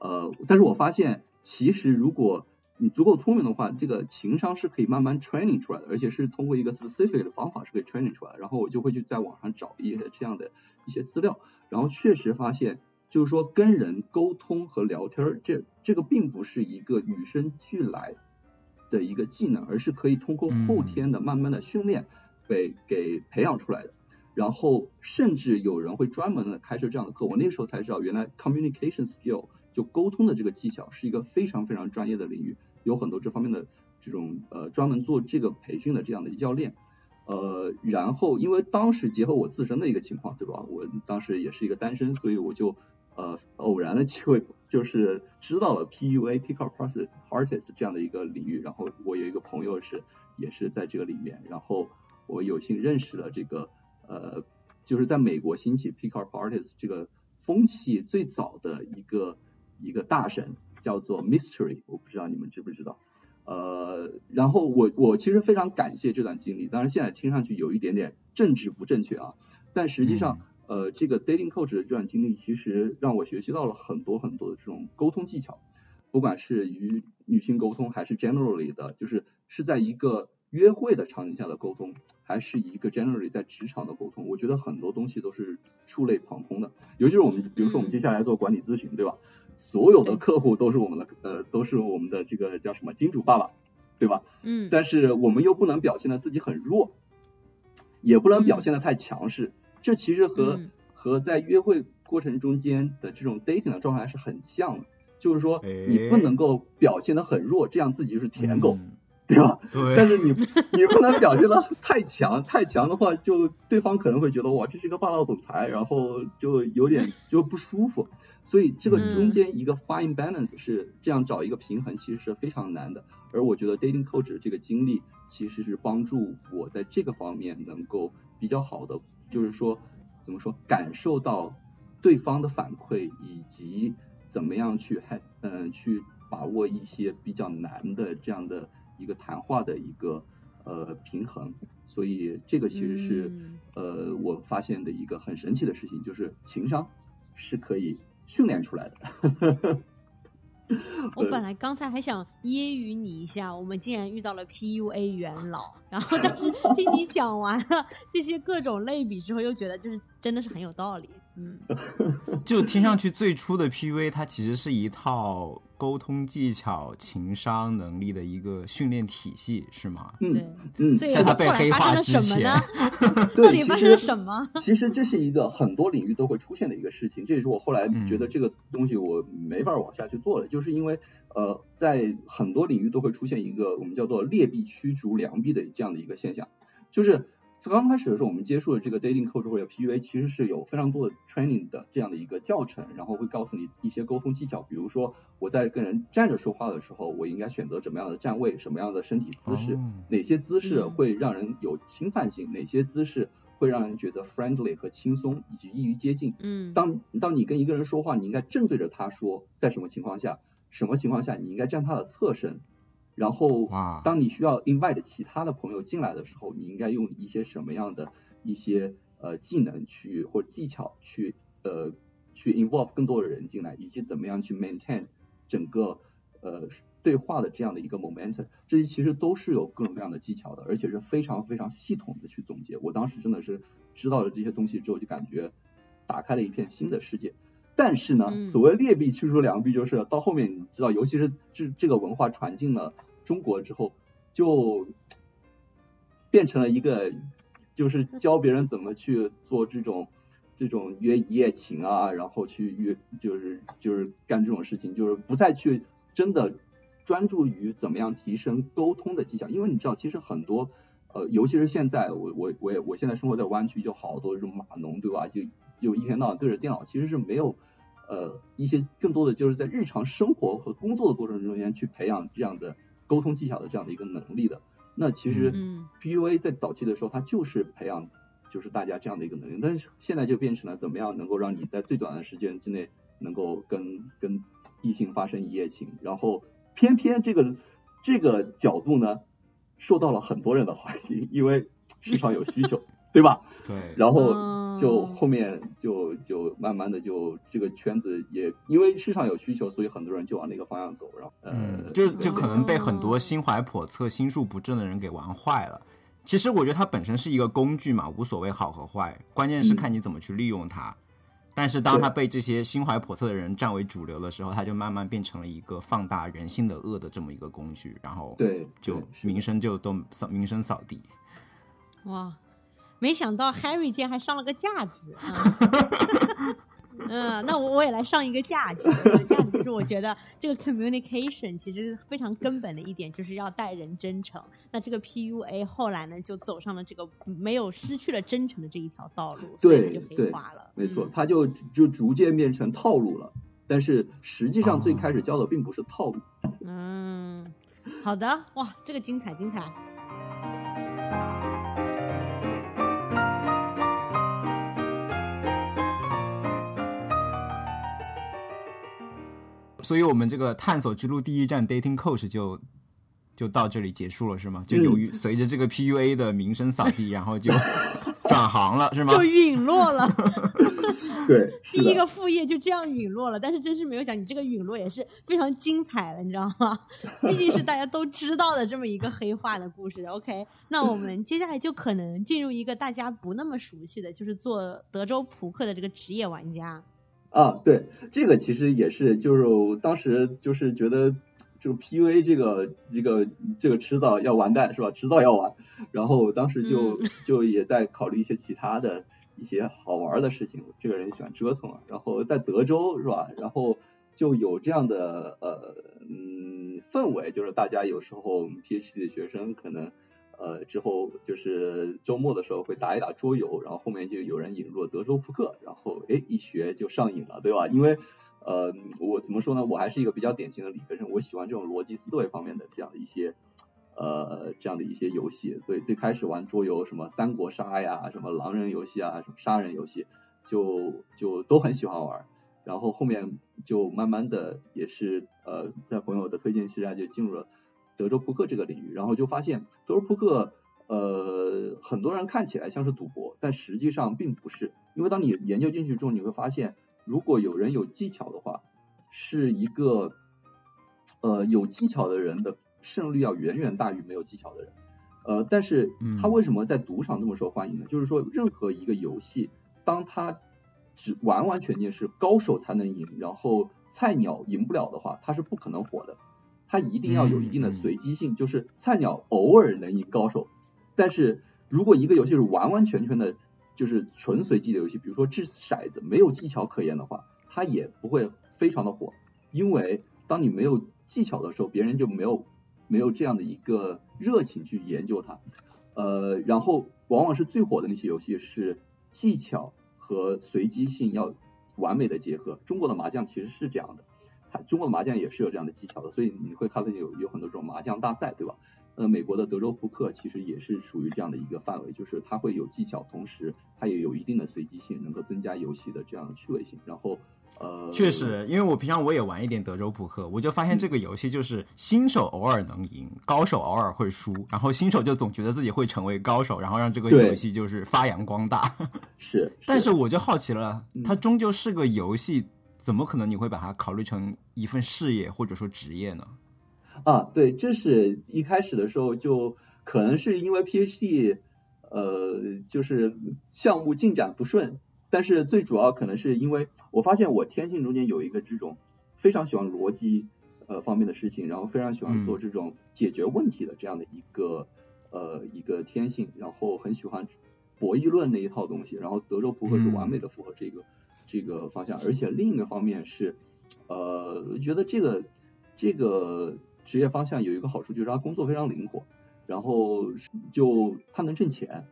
呃，但是我发现其实如果你足够聪明的话，这个情商是可以慢慢 training 出来的，而且是通过一个 specific 的方法是可以 training 出来。然后我就会去在网上找一些这样的一些资料，然后确实发现，就是说跟人沟通和聊天，这这个并不是一个与生俱来的一个技能，而是可以通过后天的慢慢的训练被给培养出来的。然后甚至有人会专门的开设这样的课，我那个时候才知道，原来 communication skill 就沟通的这个技巧是一个非常非常专业的领域。有很多这方面的这种呃专门做这个培训的这样的教练，呃，然后因为当时结合我自身的一个情况，对吧？我当时也是一个单身，所以我就呃偶然的机会就是知道了 PUA Pick Up Artist 这样的一个领域，然后我有一个朋友是也是在这个里面，然后我有幸认识了这个呃就是在美国兴起 Pick Up Artist 这个风气最早的一个一个大神。叫做 Mystery，我不知道你们知不知道。呃，然后我我其实非常感谢这段经历，当然现在听上去有一点点政治不正确啊，但实际上呃这个 dating coach 的这段经历其实让我学习到了很多很多的这种沟通技巧，不管是与女性沟通还是 generally 的，就是是在一个约会的场景下的沟通，还是一个 generally 在职场的沟通，我觉得很多东西都是触类旁通的，尤其是我们比如说我们接下来做管理咨询，对吧？所有的客户都是我们的，呃，都是我们的这个叫什么金主爸爸，对吧？嗯。但是我们又不能表现的自己很弱，也不能表现的太强势。这其实和和在约会过程中间的这种 dating 的状态是很像的，就是说你不能够表现的很弱，这样自己就是舔狗。对吧？对。但是你你不能表现的太强，太强的话，就对方可能会觉得哇，这是一个霸道总裁，然后就有点就不舒服。所以这个中间一个 fine balance 是这样找一个平衡，其实是非常难的。而我觉得 dating coach 这个经历其实是帮助我在这个方面能够比较好的，就是说怎么说，感受到对方的反馈，以及怎么样去还嗯去把握一些比较难的这样的。一个谈话的一个呃平衡，所以这个其实是呃，我发现的一个很神奇的事情就是情商是可以训练出来的。我本来刚才还想揶揄你一下，我们竟然遇到了 PUA 元老，然后但是听你讲完了这些各种类比之后，又觉得就是真的是很有道理。嗯，就听上去最初的 PUA，它其实是一套沟通技巧、情商能力的一个训练体系，是吗？嗯对。嗯，所以在它后来被黑化 发生了什么之前呢？到底发生了什么？其实这是一个很多领域都会出现的一个事情，这也是我后来觉得这个东西我没法往下去做了，就是因为呃，在很多领域都会出现一个我们叫做劣币驱逐良币的这样的一个现象，就是刚开始的时候我们接触的这个 dating coach 或者 PUA，其实是有非常多的 training 的这样的一个教程，然后会告诉你一些沟通技巧，比如说我在跟人站着说话的时候，我应该选择什么样的站位，什么样的身体姿势，哦哪些姿势嗯会让人有侵犯性，哪些姿势会让人觉得 friendly 和轻松以及易于接近。嗯，当当你跟一个人说话，你应该正对着他说，在什么情况下，什么情况下你应该站他的侧身，然后哇当你需要 invite 其他的朋友进来的时候，你应该用一些什么样的一些呃技能去或技巧去呃去 involve 更多的人进来，以及怎么样去 maintain 整个呃对话的这样的一个 momentum，这些其实都是有各种各样的技巧的，而且是非常非常系统的去总结。我当时真的是知道了这些东西之后，就感觉打开了一片新的世界。但是呢，嗯所谓劣币驱逐良币，就是到后面你知道，尤其是这这个文化传进了中国之后，就变成了一个就是教别人怎么去做这种这种约一夜情啊，然后去约就是就是干这种事情，就是不再去真的专注于怎么样提升沟通的技巧，因为你知道，其实很多呃，尤其是现在我我我也我现在生活在湾区，就好多这种码农，对吧？就就一天到晚对着电脑，其实是没有呃一些更多的就是在日常生活和工作的过程中间去培养这样的沟通技巧的这样的一个能力的。那其实嗯。PUA 在早期的时候，它就是培养就是大家这样的一个能力，但是现在就变成了怎么样能够让你在最短的时间之内能够跟跟异性发生一夜情，然后偏偏这个这个角度呢受到了很多人的怀疑，因为市场有需求，对吧？对，然后哦就后面就就慢慢的就这个圈子也因为市场有需求，所以很多人就往那个方向走，然后呃嗯，就就可能被很多心怀叵测、心术不正的人给玩坏了。其实我觉得它本身是一个工具嘛，无所谓好和坏，关键是看你怎么去利用它。但是当对它被这些心怀叵测的人占为主流的时候，它就慢慢变成了一个放大人性的恶的这么一个工具，然后对就名声就都扫名声扫地。哇，没想到 Harry 竟然还上了个价值啊！嗯，那我我也来上一个价值。价值就是我觉得这个 communication 其实非常根本的一点就是要待人真诚。那这个 PUA 后来呢就走上了这个没有失去了真诚的这一条道路，所以它就黑对化了。没错嗯，它就就逐渐变成套路了。但是实际上最开始教的并不是套路。嗯，好的，哇，这个精彩精彩。所以我们这个探索之路第一站 dating coach 就就到这里结束了，是吗？就嗯由于随着这个 PUA 的名声扫地，然后就 转行了，是吗？就陨落了，对，第一个副业就这样陨落了。但是真是没有想，你这个陨落也是非常精彩的，你知道吗？毕竟是大家都知道的这么一个黑化的故事。OK，那我们接下来就可能进入一个大家不那么熟悉的，就是做德州扑克的这个职业玩家。啊，对，这个其实也是，就是我当时就是觉得，这个 PUA 这个这个这个迟早要完蛋是吧？迟早要完。然后当时就、嗯 就也在考虑一些其他的一些好玩的事情。这个人喜欢折腾啊，然后在德州是吧？然后就有这样的呃嗯氛围，就是大家有时候 PhD 的学生可能。呃，之后就是周末的时候会打一打桌游，然后后面就有人引入了德州扑克，然后哎一学就上瘾了，对吧？因为呃，我怎么说呢？我还是一个比较典型的理科生，我喜欢这种逻辑思维方面的这样的一些呃这样的一些游戏，所以最开始玩桌游，什么三国杀呀，什么狼人游戏啊，什么杀人游戏，就就都很喜欢玩。然后后面就慢慢的也是呃在朋友的推荐之下就进入了德州扑克这个领域，然后就发现德州扑克呃很多人看起来像是赌博，但实际上并不是，因为当你研究进去之后，你会发现，如果有人有技巧的话，是一个呃有技巧的人的胜率要远远大于没有技巧的人。呃，但是他为什么在赌场这么受欢迎呢？就是说，任何一个游戏，当他只完完全全是高手才能赢，然后菜鸟赢不了的话，他是不可能火的。它一定要有一定的随机性，就是菜鸟偶尔能赢高手，但是如果一个游戏是完完全全的，就是纯随机的游戏，比如说掷骰子，没有技巧可言的话，它也不会非常的火，因为当你没有技巧的时候，别人就没有。没有这样的一个热情去研究它，呃，然后往往是最火的那些游戏是技巧和随机性要完美的结合。中国的麻将其实是这样的，它中国的麻将也是有这样的技巧的，所以你会看到有有很多这种麻将大赛，对吧？呃，美国的德州扑克其实也是属于这样的一个范围，就是它会有技巧，同时它也有一定的随机性，能够增加游戏的这样的趣味性。然后，呃，确实，因为我平常我也玩一点德州扑克，我就发现这个游戏就是新手偶尔能赢，高手偶尔会输，然后新手就总觉得自己会成为高手，然后让这个游戏就是发扬光大。是，但是我就好奇了，它终究是个游戏，怎么可能你会把它考虑成一份事业或者说职业呢？啊，对，这是一开始的时候就可能是因为 PhD，呃，就是项目进展不顺，但是最主要可能是因为我发现我天性中间有一个这种非常喜欢逻辑呃方面的事情，然后非常喜欢做这种解决问题的这样的一个呃一个天性，然后很喜欢博弈论那一套东西，然后德州扑克是完美的符合这个这个方向，而且另一个方面是呃觉得这个这个。职业方向有一个好处，就是他工作非常灵活，然后就他能挣钱。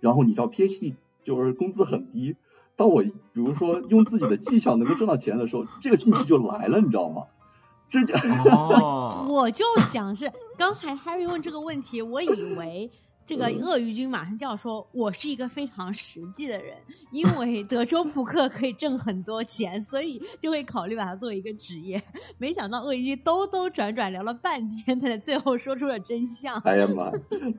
然后你知道 PhD 就是工资很低，当我比如说用自己的技巧能够挣到钱的时候，这个兴趣就来了，你知道吗？这就哦，我就想是刚才 Harry 问这个问题，我以为。这个鳄鱼君马上就要说：“我是一个非常实际的人，因为德州扑克可以挣很多钱，所以就会考虑把它作为一个职业。”没想到鳄鱼君兜兜转转聊了半天，才最后说出了真相。哎呀妈，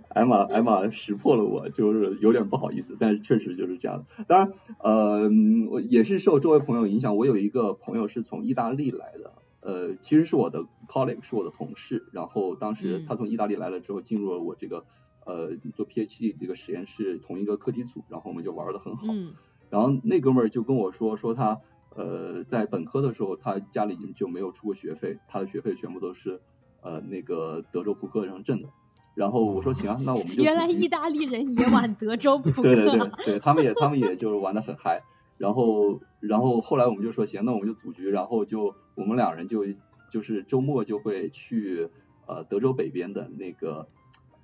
艾玛艾玛识破了我，就是有点不好意思，但是确实就是这样的。当然，呃，我也是受周围朋友影响，我有一个朋友是从意大利来的，呃，其实是我的 colleague，是我的同事。然后当时他从意大利来了之后，进入了我这个。呃，做 PhD 这个实验室同一个课题组，然后我们就玩的很好。嗯。然后那哥们儿就跟我说，说他呃在本科的时候，他家里就没有出过学费，他的学费全部都是呃那个德州扑克上挣的。然后我说行啊，那我们就原来意大利人也玩德州扑克。对对对对，他们也他们也就是玩的很嗨。然后然后后来我们就说行，那我们就组局，然后就我们两人就就是周末就会去呃德州北边的那个。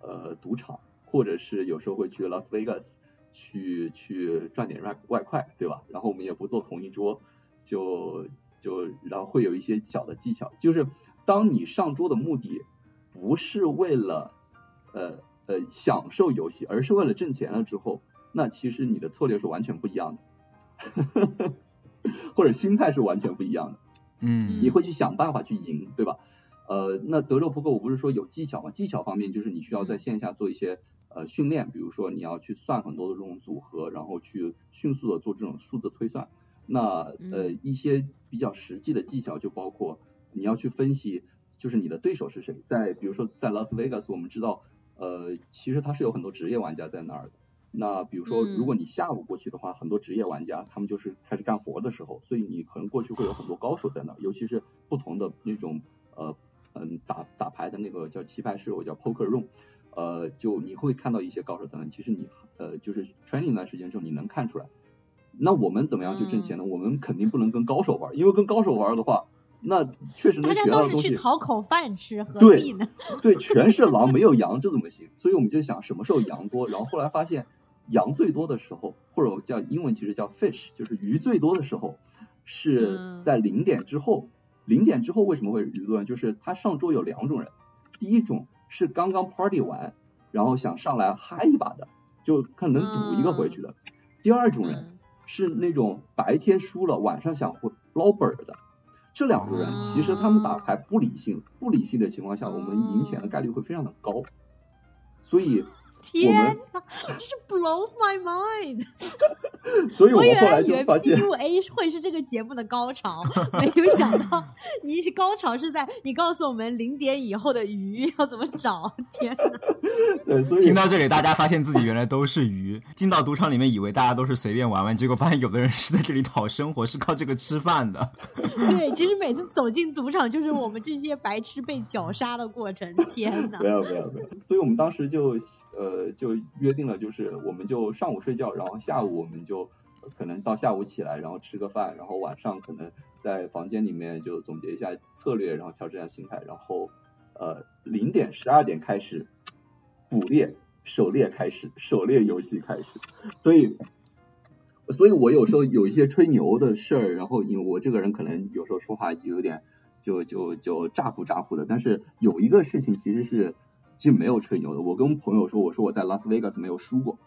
呃，赌场，或者是有时候会去拉斯维加斯去去赚点外外快，对吧？然后我们也不坐同一桌，就就然后会有一些小的技巧，就是当你上桌的目的不是为了呃呃享受游戏，而是为了挣钱了之后，那其实你的策略是完全不一样的，或者心态是完全不一样的。嗯，你会去想办法去赢，对吧？呃，那德州扑克我不是说有技巧吗？技巧方面就是你需要在线下做一些呃训练，比如说你要去算很多的这种组合，然后去迅速的做这种数字推算。那呃一些比较实际的技巧就包括你要去分析，就是你的对手是谁。在比如说在拉斯维加斯，我们知道呃其实它是有很多职业玩家在那儿的。那比如说如果你下午过去的话，很多职业玩家他们就是开始干活的时候，所以你可能过去会有很多高手在那儿，尤其是不同的那种呃。嗯，打打牌的那个叫棋牌室，我叫 poker room，呃，就你会看到一些高手在那。其实你呃，就是 training 段时间之后，你能看出来。那我们怎么样去挣钱呢？我们肯定不能跟高手玩，因为跟高手玩的话，那确实能学到东西。大家都是去讨口饭吃，何必呢？对，全是狼没有羊，这怎么行？所以我们就想什么时候羊多，然后后来发现羊最多的时候，或者叫英文其实叫 fish，就是鱼最多的时候，是在零点之后。零点之后为什么会舆论？就是他上桌有两种人，第一种是刚刚 party 完，然后想上来嗨一把的，就看能赌一个回去的；第二种人是那种白天输了，晚上想回捞本的。这两个人其实他们打牌不理性，不理性的情况下，我们赢钱的概率会非常的高。所以，天哪，这是 blows my mind。所以我我原后来来以为就发现，PUA 会是这个节目的高潮，没有想到 你高潮是在你告诉我们零点以后的鱼要怎么找。天哪！对，所以听到这里，大家发现自己原来都是鱼。进到赌场里面，以为大家都是随便玩玩，结果发现有的人是在这里讨生活，是靠这个吃饭的。对，其实每次走进赌场，就是我们这些白痴被绞杀的过程。天哪没！有没有没有，所以我们当时就呃就约定了，就是我们就上午睡觉，然后下午我们就可能到下午起来，然后吃个饭，然后晚上可能在房间里面就总结一下策略，然后调整一下心态，然后呃零点十二点开始捕猎，狩猎开始，狩猎游戏开始，所以。所以我有时候有一些吹牛的事儿，然后因为我这个人可能有时候说话就有点就就就咋呼咋呼的，但是有一个事情其实是其实没有吹牛的。我跟朋友说，我说我在拉斯维加斯没有输过，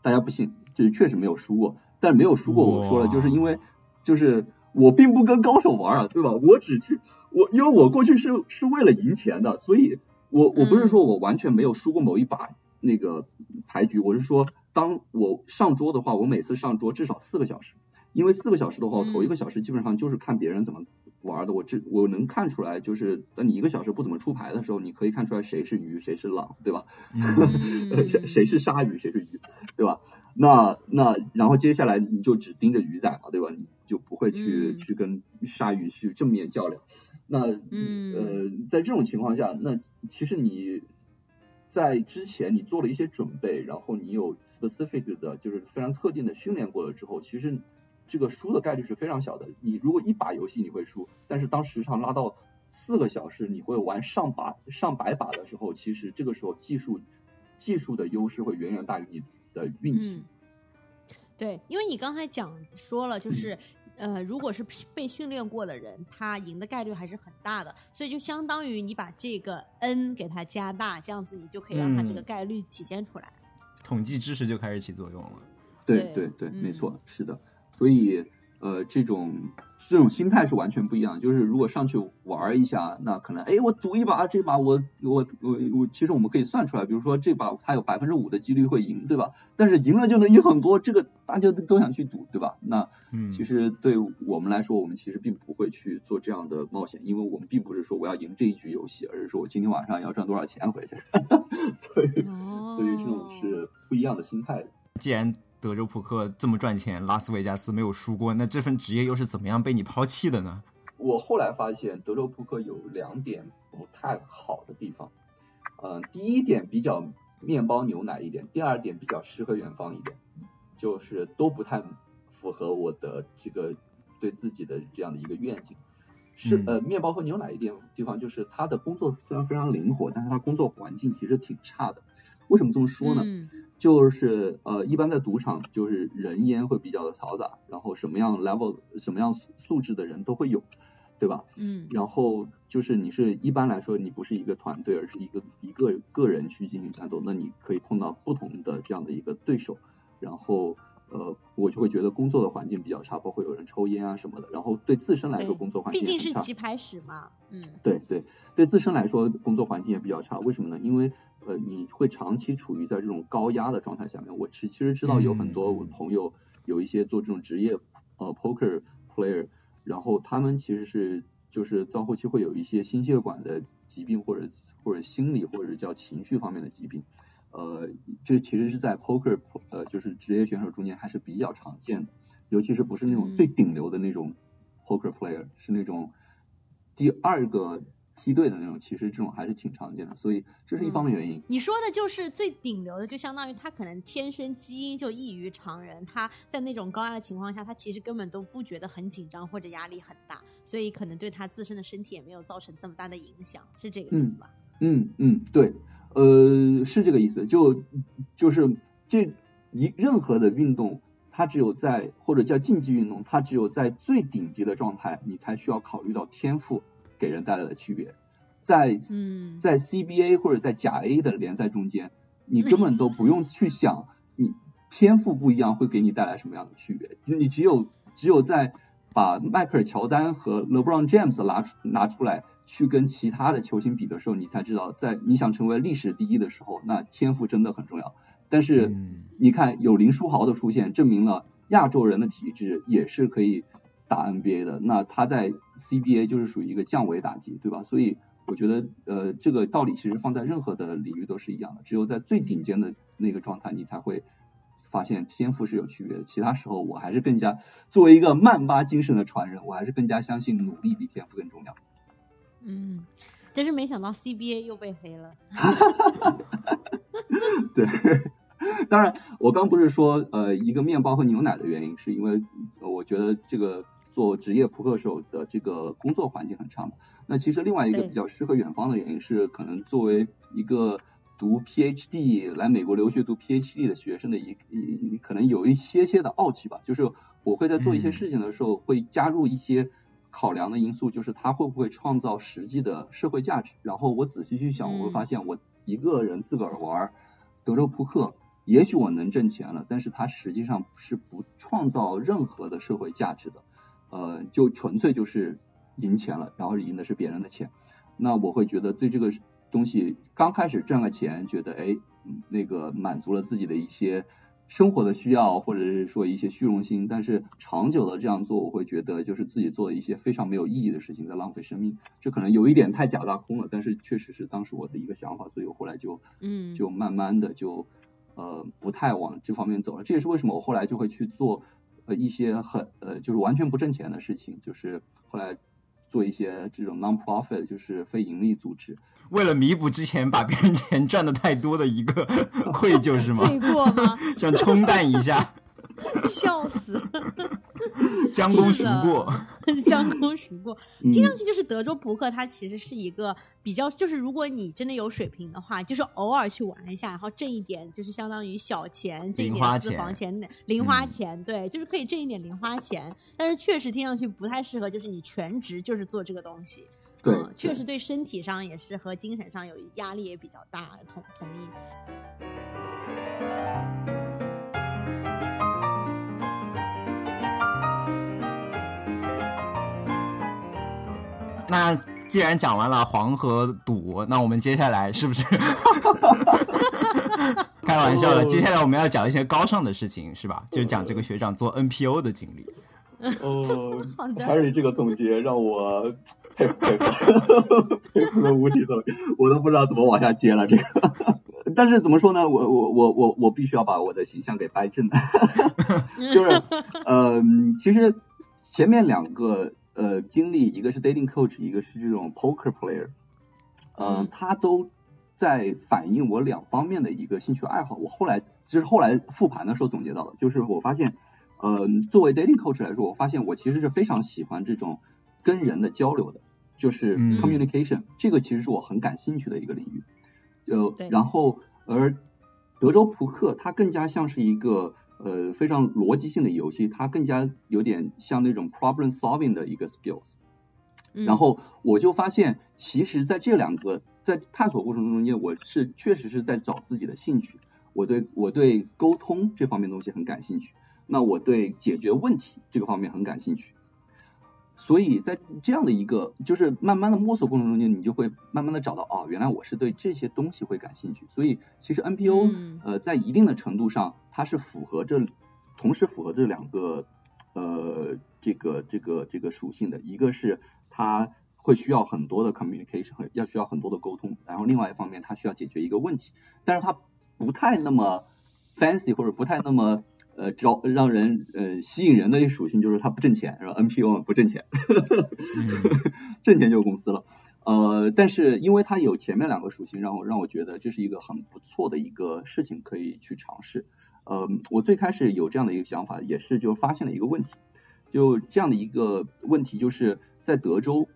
大家不信，就是确实没有输过。但没有输过，我说了，就是因为就是我并不跟高手玩啊，对吧？我只去我因为我过去是是为了赢钱的，所以我我不是说我完全没有输过某一把那个牌局，我是说当我上桌的话，我每次上桌至少四个小时。因为四个小时的话，我头一个小时基本上就是看别人怎么玩的，我这我能看出来，就是等你一个小时不怎么出牌的时候，你可以看出来谁是鱼，谁是狼，对吧？嗯 谁谁是鲨鱼，谁是鱼，对吧？那那然后接下来你就只盯着鱼仔嘛，对吧？你就不会去、嗯去跟鲨鱼去正面较量。那嗯呃，在这种情况下，那其实你在之前你做了一些准备，然后你有 specific 的，就是非常特定的训练过了之后，其实这个输的概率是非常小的。你如果一把游戏你会输，但是当时长拉到四个小时，你会玩上把上百把的时候，其实这个时候技术技术的优势会远远大于你的运气。嗯，对，因为你刚才讲说了，就是。呃，如果是被训练过的人，他赢的概率还是很大的，所以就相当于你把这个 n 给它加大，这样子你就可以让它这个嗯概率体现出来。统计知识就开始起作用了。对对对没错，是的。所以呃，这种这种心态是完全不一样的。就是如果上去玩一下，那可能哎，我赌一把，这把我我我我，其实我们可以算出来，比如说这把它有百分之五的几率会赢，对吧？但是赢了就能赢很多，这个大家都都想去赌，对吧？那嗯，其实对我们来说，我们其实并不会去做这样的冒险，因为我们并不是说我要赢这一局游戏，而是说我今天晚上要赚多少钱回去。所以哦，所以这种是不一样的心态。既然德州扑克这么赚钱，拉斯维加斯没有输过，那这份职业又是怎么样被你抛弃的呢？我后来发现德州扑克有两点不太好的地方，呃，第一点比较面包牛奶一点，第二点比较诗和远方一点，就是都不太符合我的这个对自己的这样的一个愿景。是嗯呃，面包和牛奶一点地方就是他的工作虽然非常灵活，但是他工作环境其实挺差的。为什么这么说呢？嗯就是呃，一般在赌场就是人烟会比较的嘈杂，然后什么样 level 什么样素素质的人都会有，对吧？嗯然后就是你是一般来说你不是一个团队，而是一个一个个人去进行战斗，那你可以碰到不同的这样的一个对手，然后呃，我就会觉得工作的环境比较差，包括有人抽烟啊什么的，然后对自身来说工作环境毕竟。是棋牌室嘛，嗯对对，对自身来说工作环境也比较差，为什么呢？因为呃你会长期处于在这种高压的状态下面。我其其实知道有很多我朋友有一些做这种职业呃 poker player，然后他们其实是就是到后期会有一些心血管的疾病或者或者心理或者叫情绪方面的疾病。呃，这其实是在 poker 呃就是职业选手中间还是比较常见的，尤其是不是那种嗯最顶流的那种 poker player，是那种第二个梯队的那种，其实这种还是挺常见的，所以这是一方面原因。你说的就是最顶流的，就相当于他可能天生基因就异于常人，他在那种高压的情况下，他其实根本都不觉得很紧张或者压力很大，所以可能对他自身的身体也没有造成这么大的影响，是这个意思吧？嗯嗯，对，呃，是这个意思，就就是这一任何的运动，它只有在或者叫竞技运动，它只有在最顶级的状态，你才需要考虑到天赋给人带来的区别。在嗯，在 CBA 或者在甲 A 的联赛中间，你根本都不用去想你天赋不一样会给你带来什么样的区别，你只有只有在把迈克尔乔丹和 LeBron James 拿出拿出来去跟其他的球星比的时候，你才知道，在你想成为历史第一的时候，那天赋真的很重要。但是嗯你看有林书豪的出现，证明了亚洲人的体质也是可以打 NBA 的。那他在 CBA 就是属于一个降维打击，对吧？所以我觉得呃这个道理其实放在任何的领域都是一样的，只有在最顶尖的那个状态，你才会。发现天赋是有区别的，其他时候我还是更加作为一个曼巴精神的传人，我还是更加相信努力比天赋更重要。嗯，真是没想到 CBA 又被黑了。对，当然我刚不是说呃一个面包和牛奶的原因，是因为我觉得这个做职业扑克手的这个工作环境很差嘛。那其实另外一个比较适合远方的原因是，可能作为一个读 PhD 来美国留学读 PhD 的学生的一一可能有一些些的傲气吧，就是我会在做一些嗯事情的时候会加入一些考量的因素，就是他会不会创造实际的社会价值。然后我仔细去想，我会发现我一个人自个儿玩德州扑克，也许我能挣钱了，但是它实际上是不创造任何的社会价值的，呃，就纯粹就是赢钱了，然后赢的是别人的钱。那我会觉得对这个东西刚开始赚了钱，觉得哎，嗯那个满足了自己的一些生活的需要，或者是说一些虚荣心，但是长久的这样做，我会觉得就是自己做了一些非常没有意义的事情，在浪费生命。这可能有一点太假大空了，但是确实是当时我的一个想法，所以我后来就嗯，就慢慢的就呃不太往这方面走了。这也是为什么我后来就会去做呃一些很呃就是完全不挣钱的事情，就是后来做一些这种 non-profit 就是非盈利组织。为了弥补之前把别人钱赚的太多的一个 愧疚是吗？罪过吗？想冲淡一下，笑死！将功赎过。将功赎过，嗯听上去就是德州扑克，它其实是一个比较，就是如果你真的有水平的话，就是偶尔去玩一下，然后挣一点，就是相当于小钱，挣一点私房钱钱、零花嗯钱，对，就是可以挣一点零花钱。但是确实听上去不太适合，就是你全职就是做这个东西。对嗯，确实对身体上也是和精神上有压力也比较大，同同意。那既然讲完了黄河赌，那我们接下来是不是？开玩笑的，哦接下来我们要讲一些高尚的事情，是吧？就是讲这个学长做 NPO 的经历。哦，Harry 这个总结让我佩服佩服，佩服的五体投地，我都不知道怎么往下接了这个。但是怎么说呢？我我我我我必须要把我的形象给掰正，就是呃，其实前面两个呃经历，一个是 dating coach，一个是这种 poker player，呃嗯，他都在反映我两方面的一个兴趣爱好。我后来就是后来复盘的时候总结到的，就是我发现，呃，作为 dating coach 来说，我发现我其实是非常喜欢这种跟人的交流的，就是嗯 communication，、这个其实是我很感兴趣的一个领域。呃然后而德州扑克它更加像是一个呃非常逻辑性的游戏，它更加有点像那种 problem solving 的一个 skills。嗯然后我就发现，其实在这两个在探索过程中间，我是确实是在找自己的兴趣。我对我对沟通这方面东西很感兴趣，那我对解决问题这个方面很感兴趣。所以在这样的一个就是慢慢的摸索过程中间，你就会慢慢的找到哦，原来我是对这些东西会感兴趣。所以其实 NPO、嗯。呃在一定的程度上，它是符合这同时符合这两个呃这个这个这个属性的，一个是它会需要很多的 communication，要需要很多的沟通，然后另外一方面它需要解决一个问题，但是它不太那么 fancy 或者不太那么呃招让人呃吸引人的一属性就是它不挣钱，是吧？NPO 不挣钱，嗯 挣钱就是公司了。呃，但是因为它有前面两个属性，让我让我觉得这是一个很不错的一个事情，可以去尝试。呃，我最开始有这样的一个想法，也是就发现了一个问题，就这样的一个问题，就是在德州，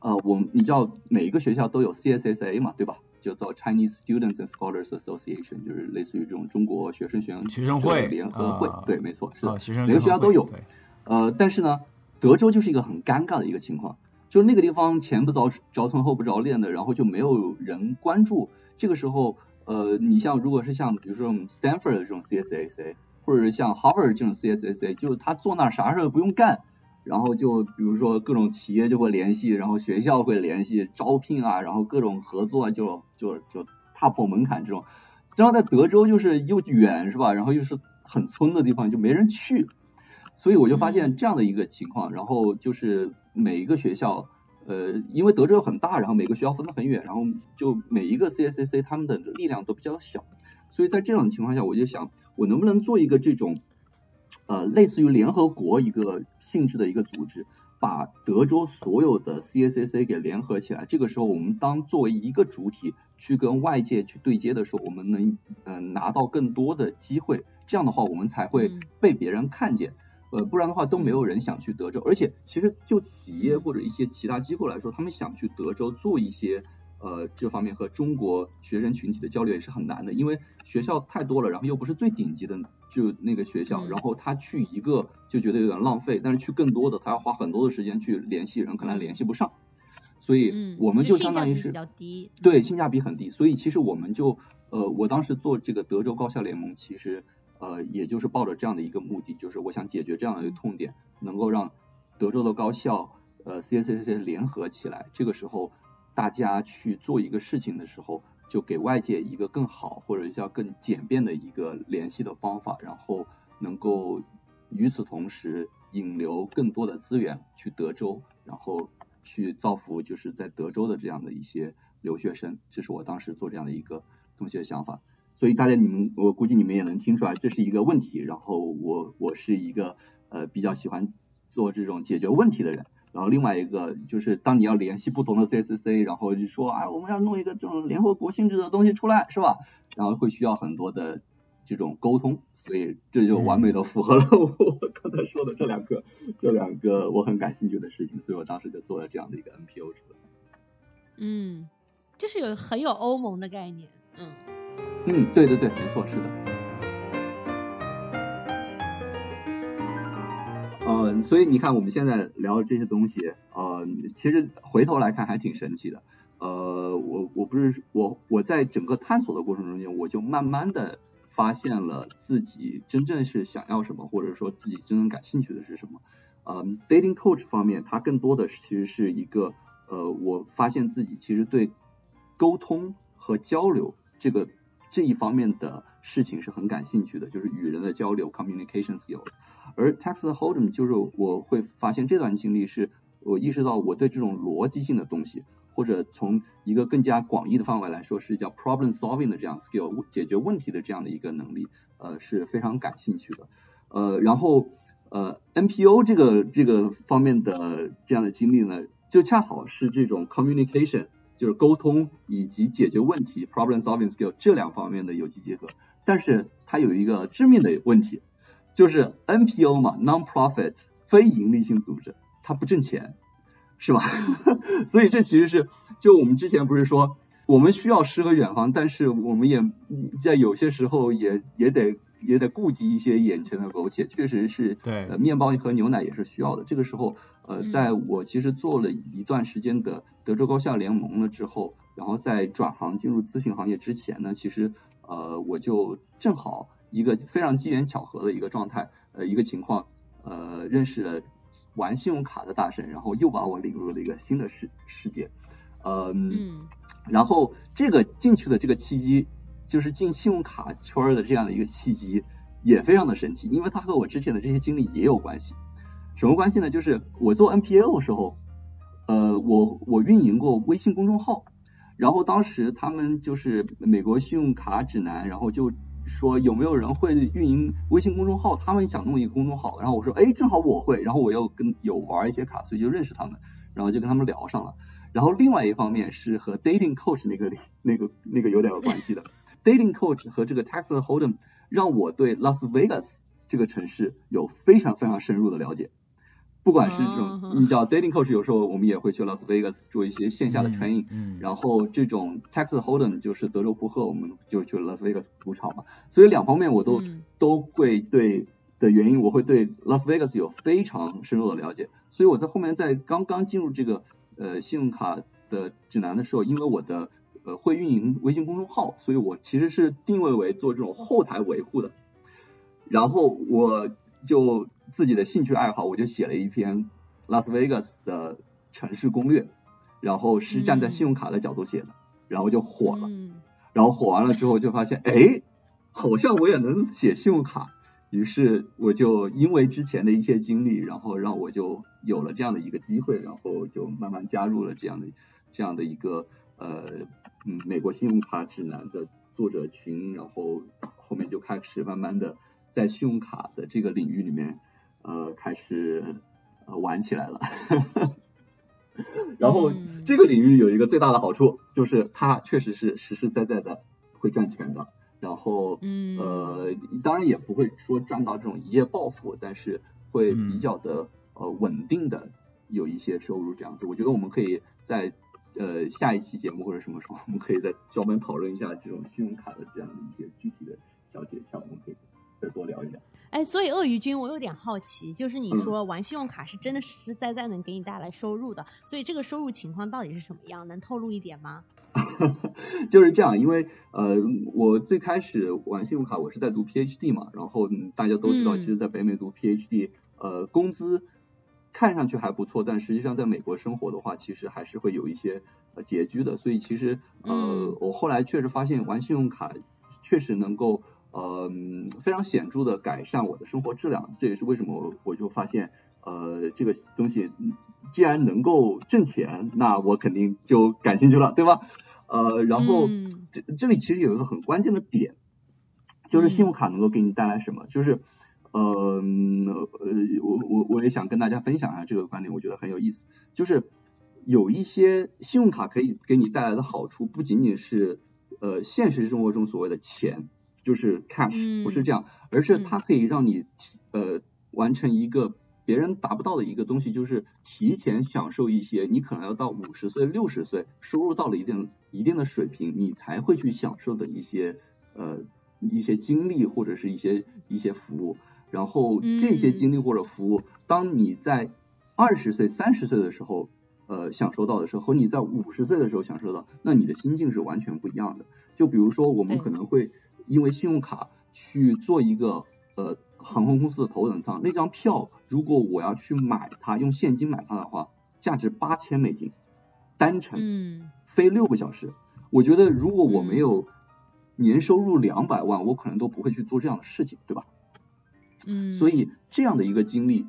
呃，我们你知道每一个学校都有 CSSA 嘛，对吧？就叫 Chinese Students and Scholars Association，就是类似于这种中国学生学生学生会联合会，啊对，没错，是的。哦，学生每个学校都有呃，但是呢，德州就是一个很尴尬的一个情况，就是那个地方前不着着村后不着店的，然后就没有人关注。这个时候，呃，你像如果是像比如说 Stanford 的这种 CSAC，或者是像 Harvard 这种 CSAC，就是他坐那儿啥事儿不用干，然后就比如说各种企业就会联系，然后学校会联系招聘啊，然后各种合作啊，就就就踏破门槛这种。然后在德州就是又远是吧，然后又是很村的地方，就没人去，所以我就发现这样的一个情况，然后就是每一个学校。呃，因为德州很大，然后每个学校分得很远，然后就每一个 CSCC 他们的力量都比较小，所以在这种情况下，我就想，我能不能做一个这种呃类似于联合国一个性质的一个组织，把德州所有的 CSCC 给联合起来。这个时候，我们当作为一个主体去跟外界去对接的时候，我们能嗯拿到更多的机会，这样的话，我们才会被别人看见。呃，不然的话都没有人想去德州，而且其实就企业或者一些其他机构来说，他们想去德州做一些呃这方面和中国学生群体的交流也是很难的，因为学校太多了，然后又不是最顶级的就那个学校，然后他去一个就觉得有点浪费，但是去更多的他要花很多的时间去联系人，可能联系不上，所以我们就相当于是比较低。对性价比很低，所以其实我们就呃我当时做这个德州高校联盟，其实。呃，也就是抱着这样的一个目的，就是我想解决这样的一个痛点，能够让德州的高校呃 CSCC 联合起来，这个时候大家去做一个事情的时候，就给外界一个更好或者叫更简便的一个联系的方法，然后能够与此同时引流更多的资源去德州，然后去造福就是在德州的这样的一些留学生，这是我当时做这样的一个东西的想法。所以大家你们，我估计你们也能听出来，这是一个问题。然后我我是一个呃比较喜欢做这种解决问题的人。然后另外一个就是当你要联系不同的 CSC，然后就说啊我们要弄一个这种联合国性质的东西出来，是吧？然后会需要很多的这种沟通，所以这就完美的符合了我 刚才说的这两个这两个我很感兴趣的事情。所以我当时就做了这样的一个 NPO 出来。嗯，就是有很有欧盟的概念，嗯。嗯，对对对，没错，是的。呃，所以你看，我们现在聊的这些东西，呃，其实回头来看还挺神奇的。呃，我我不是我我在整个探索的过程中间，我就慢慢的发现了自己真正是想要什么，或者说自己真正感兴趣的是什么。呃，dating coach 方面，它更多的其实是一个，呃，我发现自己其实对沟通和交流这个。这一方面的事情是很感兴趣的，就是与人的交流 （communication skills）。而 Texas Hold'em 就是我会发现这段经历是我意识到我对这种逻辑性的东西，或者从一个更加广义的范围来说是叫 problem solving 的这样 skill，解决问题的这样的一个能力，呃是非常感兴趣的。呃，然后呃 NPO 这个这个方面的这样的经历呢，就恰好是这种 communication。就是沟通以及解决问题 （problem solving skill） 这两方面的有机结合，但是它有一个致命的问题，就是 NPO 嘛，non-profit 非盈利性组织，它不挣钱，是吧？所以这其实是，就我们之前不是说，我们需要诗和远方，但是我们也在有些时候也也得。也得顾及一些眼前的苟且，确实是，对，呃，面包和牛奶也是需要的。这个时候，呃，在我其实做了一段时间的德州高校联盟了之后，然后在转行进入咨询行业之前呢，其实，呃，我就正好一个非常机缘巧合的一个状态，呃，一个情况，呃，认识了玩信用卡的大神，然后又把我领入了一个新的世世界，嗯，然后这个进去的这个契机。就是进信用卡圈的这样的一个契机也非常的神奇，因为它和我之前的这些经历也有关系。什么关系呢？就是我做 NPL 的时候，呃，我我运营过微信公众号，然后当时他们就是美国信用卡指南，然后就说有没有人会运营微信公众号，他们想弄一个公众号，然后我说哎，正好我会，然后我又跟有玩一些卡，所以就认识他们，然后就跟他们聊上了。然后另外一方面是和 Dating Coach 那个那个那个有点有关系的。Dating Coach 和这个 Texas Hold'em 让我对 Las Vegas 这个城市有非常非常深入的了解。不管是这种你叫 Dating Coach，有时候我们也会去 Las Vegas 做一些线下的 training。然后这种 Texas Hold'em 就是德州扑克，我们就去 Las Vegas 赌场嘛。所以两方面我都都会对的原因，我会对 Las Vegas 有非常深入的了解。所以我在后面在刚刚进入这个呃信用卡的指南的时候，因为我的呃，会运营微信公众号，所以我其实是定位为做这种后台维护的。然后我就自己的兴趣爱好，我就写了一篇拉斯维加斯的城市攻略，然后是站在信用卡的角度写的，然后就火了。然后火完了之后就发现，哎，好像我也能写信用卡。于是我就因为之前的一些经历，然后让我就有了这样的一个机会，然后就慢慢加入了这样的这样的一个呃嗯美国信用卡指南的作者群，然后后面就开始慢慢的在信用卡的这个领域里面呃开始呃玩起来了。然后这个领域有一个最大的好处，就是它确实是实实在在的会赚钱的。然后，呃，当然也不会说赚到这种一夜暴富，但是会比较的呃稳定的有一些收入这样子。我觉得我们可以在呃下一期节目或者什么时候，我们可以再专门讨论一下这种信用卡的这样的一些具体的小诀窍，我们可以再多聊一聊。哎，所以鳄鱼君，我有点好奇，就是你说玩信用卡是真的实实在在能给你带来收入的，所以这个收入情况到底是什么样？能透露一点吗？就是这样，因为呃，我最开始玩信用卡，我是在读 PhD 嘛，然后大家都知道，其实在北美读 PhD，呃，工资看上去还不错，但实际上在美国生活的话，其实还是会有一些呃拮据的，所以其实呃，我后来确实发现玩信用卡确实能够。呃，非常显著的改善我的生活质量，这也是为什么我就发现，呃，这个东西既然能够挣钱，那我肯定就感兴趣了，对吧？呃，然后这这里其实有一个很关键的点，就是信用卡能够给你带来什么？就是，呃，呃，我我我也想跟大家分享一下这个观点，我觉得很有意思。就是有一些信用卡可以给你带来的好处，不仅仅是呃现实生活中所谓的钱。就是 cash 不是这样，而是它可以让你呃完成一个别人达不到的一个东西，就是提前享受一些你可能要到五十岁、六十岁，收入到了一定一定的水平，你才会去享受的一些呃一些经历或者是一些一些服务。然后这些经历或者服务，当你在二十岁、三十岁的时候呃享受到的时候，和你在五十岁的时候享受到，那你的心境是完全不一样的。就比如说我们可能会。因为信用卡去做一个呃航空公司的头等舱，那张票如果我要去买它，用现金买它的话，价值八千美金，单程，嗯飞六个小时。我觉得如果我没有年收入两百万，我可能都不会去做这样的事情，对吧？嗯。所以这样的一个经历，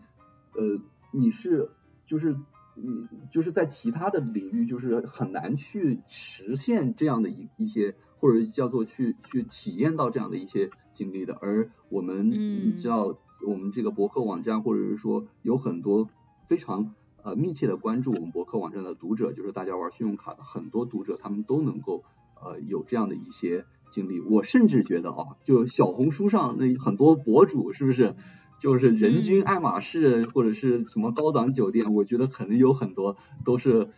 呃，你是就是你就是在其他的领域就是很难去实现这样的一一些。或者叫做去去体验到这样的一些经历的，而我们你知道，我们这个博客网站，或者是说有很多非常呃密切的关注我们博客网站的读者，就是大家玩信用卡的很多读者，他们都能够呃有这样的一些经历。我甚至觉得啊，就小红书上那很多博主，是不是就是人均爱马仕或者是什么高档酒店？我觉得可能有很多都是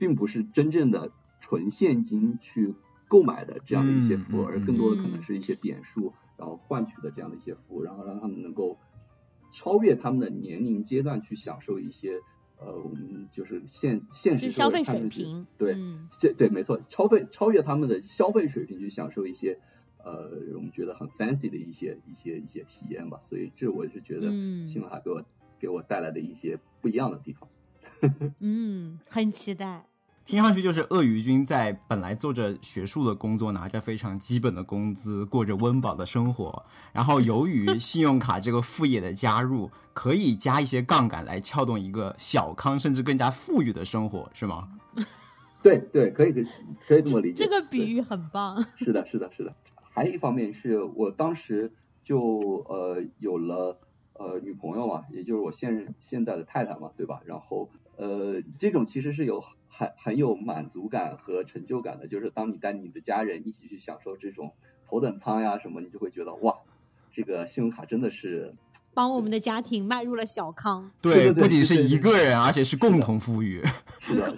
并不是真正的纯现金去。购买的这样的一些服务，而更多的可能是一些点数，然后换取的这样的一些服务，然后让他们能够超越他们的年龄阶段去享受一些呃，我们就是现现实消费水平，对，这对没错，超费超越他们的消费水平去享受一些呃，我们觉得很 fancy 的一些一些一些体验吧。所以这我是觉得信用卡给我给我带来的一些不一样的地方。嗯，很期待。听上去就是鳄鱼君在本来做着学术的工作，拿着非常基本的工资，过着温饱的生活。然后由于信用卡这个副业的加入，可以加一些杠杆来撬动一个小康甚至更加富裕的生活，是吗？对对，可以可以可以这么理解。这个比喻很棒。是的，是的，是的。还有一方面是我当时就呃有了呃女朋友嘛，也就是我现现在的太太嘛，对吧？然后呃这种其实是有。很很有满足感和成就感的，就是当你带你的家人一起去享受这种头等舱呀什么，你就会觉得哇，这个信用卡真的是帮我们的家庭迈入了小康。对，不仅是一个人，而且是共同富裕。是的，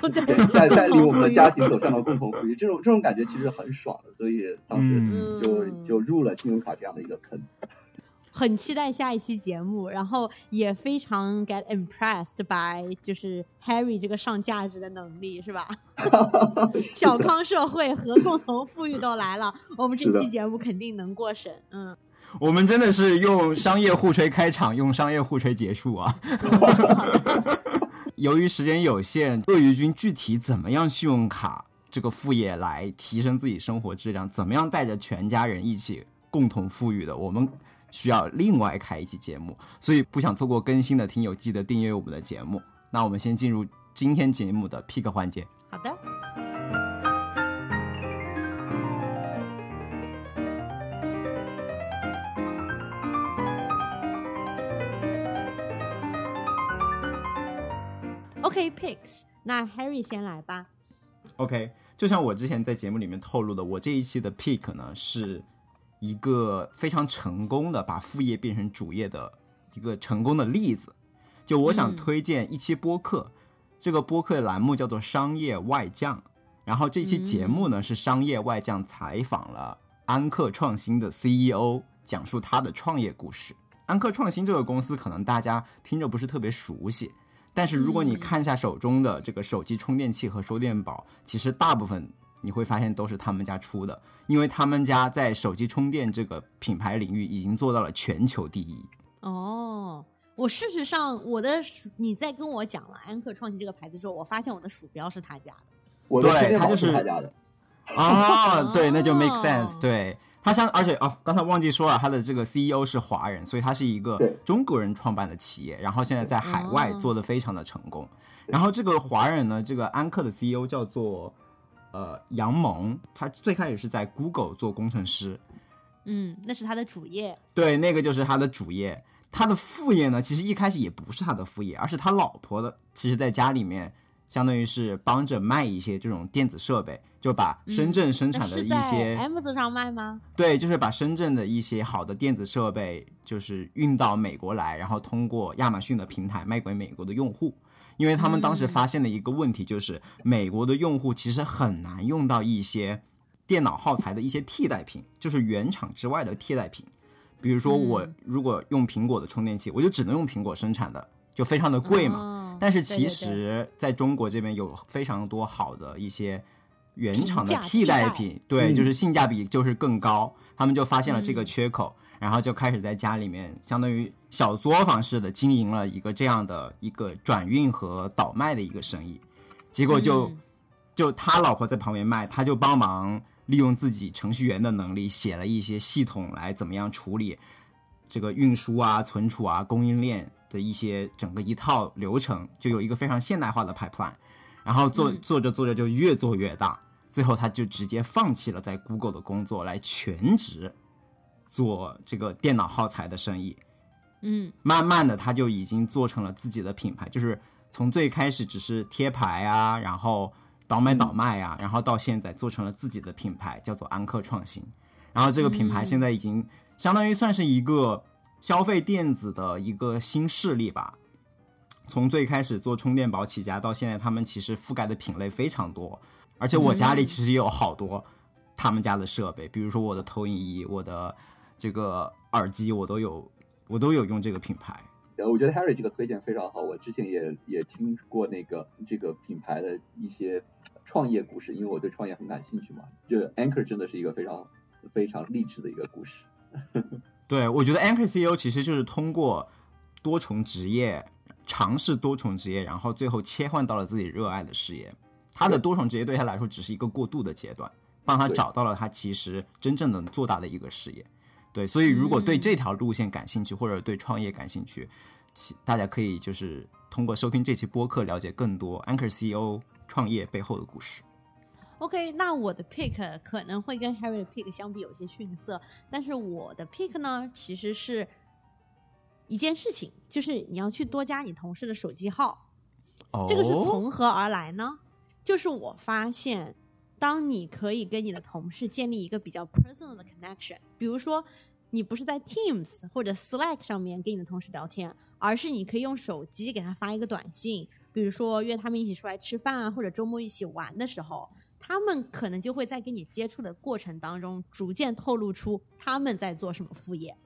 带带领我们的家庭走向了共同富裕，这种这种感觉其实很爽的，所以当时就就入了信用卡这样的一个坑。很期待下一期节目，然后也非常 get impressed by 就是 Harry 这个上价值的能力，是吧？小康社会和共同富裕都来了，我们这期节目肯定能过审。嗯，我们真的是用商业互吹开场，用商业互吹结束啊！由于时间有限，鳄鱼君具体怎么样信用卡？这个副业来提升自己生活质量，怎么样带着全家人一起共同富裕的，我们需要另外开一期节目。所以不想错过更新的听友，记得订阅我们的节目。那我们先进入今天节目的 pick 环节。好的。那 Harry 先来吧。OK，就像我之前在节目里面透露的，我这一期的 pick 呢是一个非常成功的把副业变成主业的一个成功的例子。就我想嗯推荐一期播客，这个播客的栏目叫做《商业外将》，然后这期节目呢、是商业外将采访了安克创新的 CEO，讲述他的创业故事。安克创新这个公司可能大家听着不是特别熟悉，但是如果你看一下手中的这个手机充电器和手电宝，其实大部分你会发现都是他们家出的，因为他们家在手机充电这个品牌领域已经做到了全球第一。哦，我事实上我的，你在跟我讲了安克创新这个牌子之后，我发现我的鼠标是他家的。我的对充电宝它就是他家的，哦，对，那就 make 哦 sense。对，他像，而且哦，刚才忘记说了，他的这个 CEO 是华人，所以他是一个中国人创办的企业，然后现在在海外哦做的非常的成功。然后这个华人呢，这个安克的 CEO 叫做呃杨蒙，他最开始是在 Google 做工程师，嗯，那是他的主业。对，那个就是他的主业。他的副业呢，其实一开始也不是他的副业，而是他老婆的。其实，在家里面，相当于是帮着卖一些这种电子设备，就把深圳生产的一些，Amazon 上卖吗？对，就是把深圳的一些好的电子设备，就是运到美国来，然后通过亚马逊的平台卖给美国的用户。因为他们当时发现的一个问题就是，美国的用户其实很难用到一些电脑耗材的一些替代品，就是原厂之外的替代品。比如说，我如果用苹果的充电器，我就只能用苹果生产的，就非常的贵嘛。哦但是其实在中国这边有非常多好的一些原厂的替代品，对，嗯就是性价比就是更高。他们就发现了这个嗯缺口，然后就开始在家里面相当于小作坊式的经营了一个这样的一个转运和倒卖的一个生意。结果就、嗯就他老婆在旁边卖，他就帮忙利用自己程序员的能力写了一些系统来怎么样处理这个运输啊、存储啊、供应链的一些整个一套流程，就有一个非常现代化的 pipeline。然后做嗯做着做着就越做越大，最后他就直接放弃了在 Google 的工作，来全职做这个电脑耗材的生意。嗯慢慢的，他就已经做成了自己的品牌，就是从最开始只是贴牌啊，然后倒买倒卖啊，然后到现在做成了自己的品牌，叫做安克创新。然后这个品牌现在已经相当于算是一个消费电子的一个新势力吧。从最开始做充电宝起家，到现在他们其实覆盖的品类非常多，而且我家里其实也有好多他们家的设备，比如说我的投影仪、我的这个耳机，我都有，我都有用这个品牌。呃，我觉得 Harry 这个推荐非常好，我之前也也听过那个这个品牌的一些创业故事，因为我对创业很感兴趣嘛。就 Anchor 真的是一个非常非常励志的一个故事。对，我觉得 Anchor CEO 其实就是通过多重职业，尝试多重职业，然后最后切换到了自己热爱的事业。他的多重职业对他来说只是一个过渡的阶段，帮他找到了他其实真正能做大的一个事业。对，所以如果对这条路线感兴趣，或者对创业感兴趣，其大家可以就是通过收听这期播客了解更多 Anchor CEO 创业背后的故事。OK，那我的 pick 可能会跟 Harry 的 pick 相比有些逊色，但是我的 pick 呢，其实是一件事情，就是你要去多加你同事的手机号。哦，这个是从何而来呢？就是我发现，当你可以跟你的同事建立一个比较 personal 的 connection，比如说你不是在 Teams 或者 Slack 上面跟你的同事聊天，而是你可以用手机给他发一个短信，比如说约他们一起出来吃饭啊，或者周末一起玩的时候，他们可能就会在跟你接触的过程当中，逐渐透露出他们在做什么副业。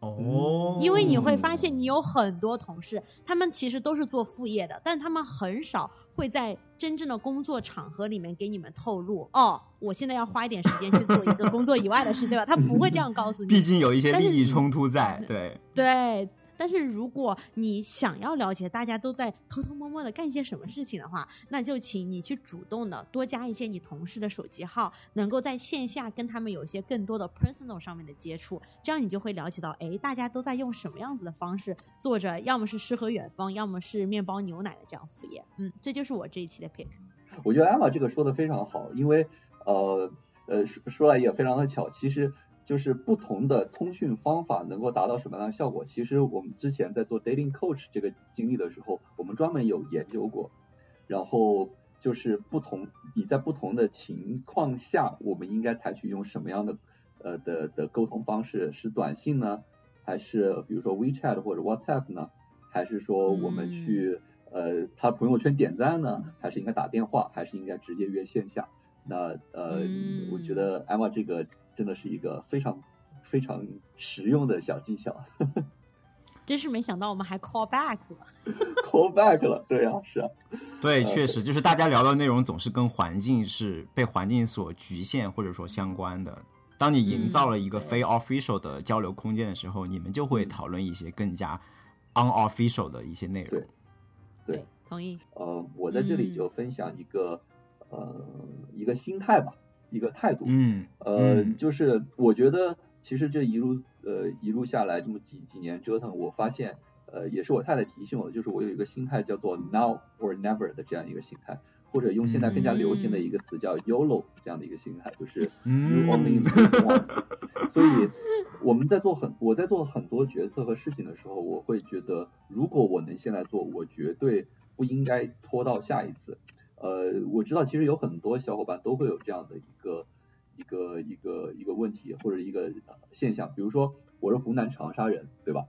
哦，因为你会发现，你有很多同事，他们其实都是做副业的，但他们很少会在真正的工作场合里面给你们透露，哦，我现在要花一点时间去做一个工作以外的事，对吧？他不会这样告诉你。毕竟有一些利益冲突在，对。对，但是如果你想要了解大家都在偷偷摸摸的干些什么事情的话，那就请你去主动的多加一些你同事的手机号，能够在线下跟他们有一些更多的 personal 上面的接触，这样你就会了解到，哎，大家都在用什么样子的方式做着，要么是诗和远方，要么是面包牛奶的这样副业。嗯，这就是我这一期的 pick。我觉得艾玛这个说的非常好，因为呃呃说说来也非常的巧，其实就是不同的通讯方法能够达到什么样的效果。其实我们之前在做 dating coach 这个经历的时候，我们专门有研究过，然后就是不同你在不同的情况下，我们应该采取用什么样的呃的的沟通方式，是短信呢，还是比如说 WeChat 或者 WhatsApp 呢，还是说我们去呃他朋友圈点赞呢，还是应该打电话，还是应该直接约线下？那呃，嗯。我觉得 Emma 这个真的是一个非常非常实用的小技巧 真是没想到我们还 call back 了。call back 了，对啊，是啊，对，确实就是大家聊的内容总是跟环境是被环境所局限或者说相关的。当你营造了一个非 official 的交流空间的时候，你们就会讨论一些更加 unofficial 的一些内容对。对同意。呃，我在这里就分享一个呃一个心态吧，一个态度，嗯，呃，嗯就是我觉得其实这一路呃一路下来这么几几年折腾，我发现呃也是我太太提醒我的，就是我有一个心态叫做 now or never 的这样一个心态，或者用现在更加流行的一个词叫 YOLO 这样的一个心态，就是 you 嗯 only live once。所以我们在做很我在做很多决策和事情的时候，我会觉得如果我能现在做，我绝对不应该拖到下一次。呃，我知道其实有很多小伙伴都会有这样的一个一个一个一个问题或者一个呃现象，比如说我是湖南长沙人，对吧？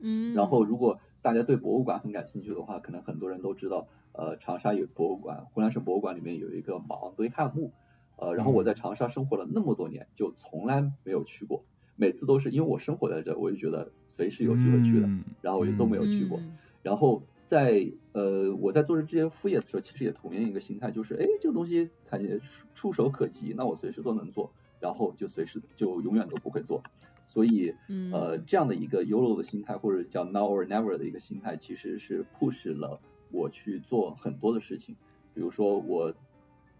嗯，然后如果大家对博物馆很感兴趣的话，可能很多人都知道，呃，长沙有博物馆，湖南省博物馆里面有一个马王堆汉墓，呃，然后我在长沙生活了那么多年，就从来没有去过，每次都是因为我生活在这，我就觉得随时有机会去的，嗯然后我就都没有去过。嗯然后在呃我在做这些副业的时候，其实也同样一个心态，就是哎这个东西它也触触手可及，那我随时都能做，然后就随时就永远都不会做。所以嗯呃这样的一个 YOLO 的心态，或者叫 Now or Never 的一个心态，其实是 push 了我去做很多的事情。比如说我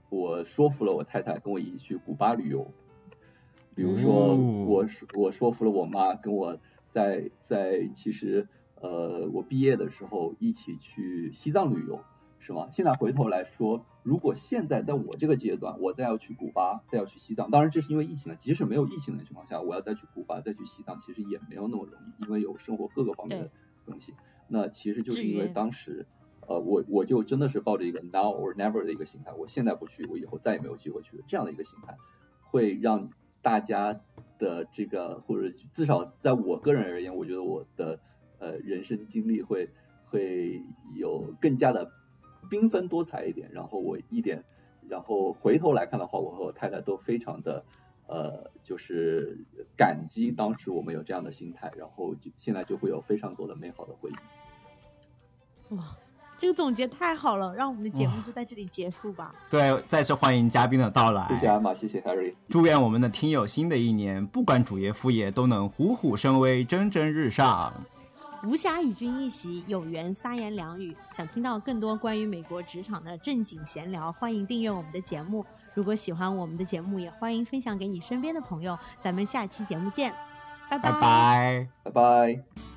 我说服了我太太跟我一起去古巴旅游，比如说哦我说我说服了我妈跟我在在其实呃我毕业的时候一起去西藏旅游，是吗？现在回头来说，如果现在在我这个阶段，我再要去古巴，再要去西藏，当然这是因为疫情了。即使没有疫情的情况下，我要再去古巴，再去西藏，其实也没有那么容易，因为有生活各个方面的东西。那其实就是因为当时，呃，我我就真的是抱着一个 now or never 的一个心态，我现在不去，我以后再也没有机会去这样的一个心态，会让大家的这个或者至少在我个人而言，我觉得我的呃人生经历会会有更加的缤纷多彩一点，然后我一点，然后回头来看的话，我和我太太都非常的呃，就是感激当时我们有这样的心态，然后就现在就会有非常多的美好的回忆。哇，这个总结太好了，让我们的节目就在这里结束吧。对，再次欢迎嘉宾的到来。谢谢阿玛，谢谢 Harry。祝愿我们的听友新的一年，不管主业副业，都能虎虎生威，蒸蒸日上。无暇与君一席，有缘三言两语。想听到更多关于美国职场的正经闲聊，欢迎订阅我们的节目。如果喜欢我们的节目，也欢迎分享给你身边的朋友。咱们下期节目见，拜拜拜。拜拜。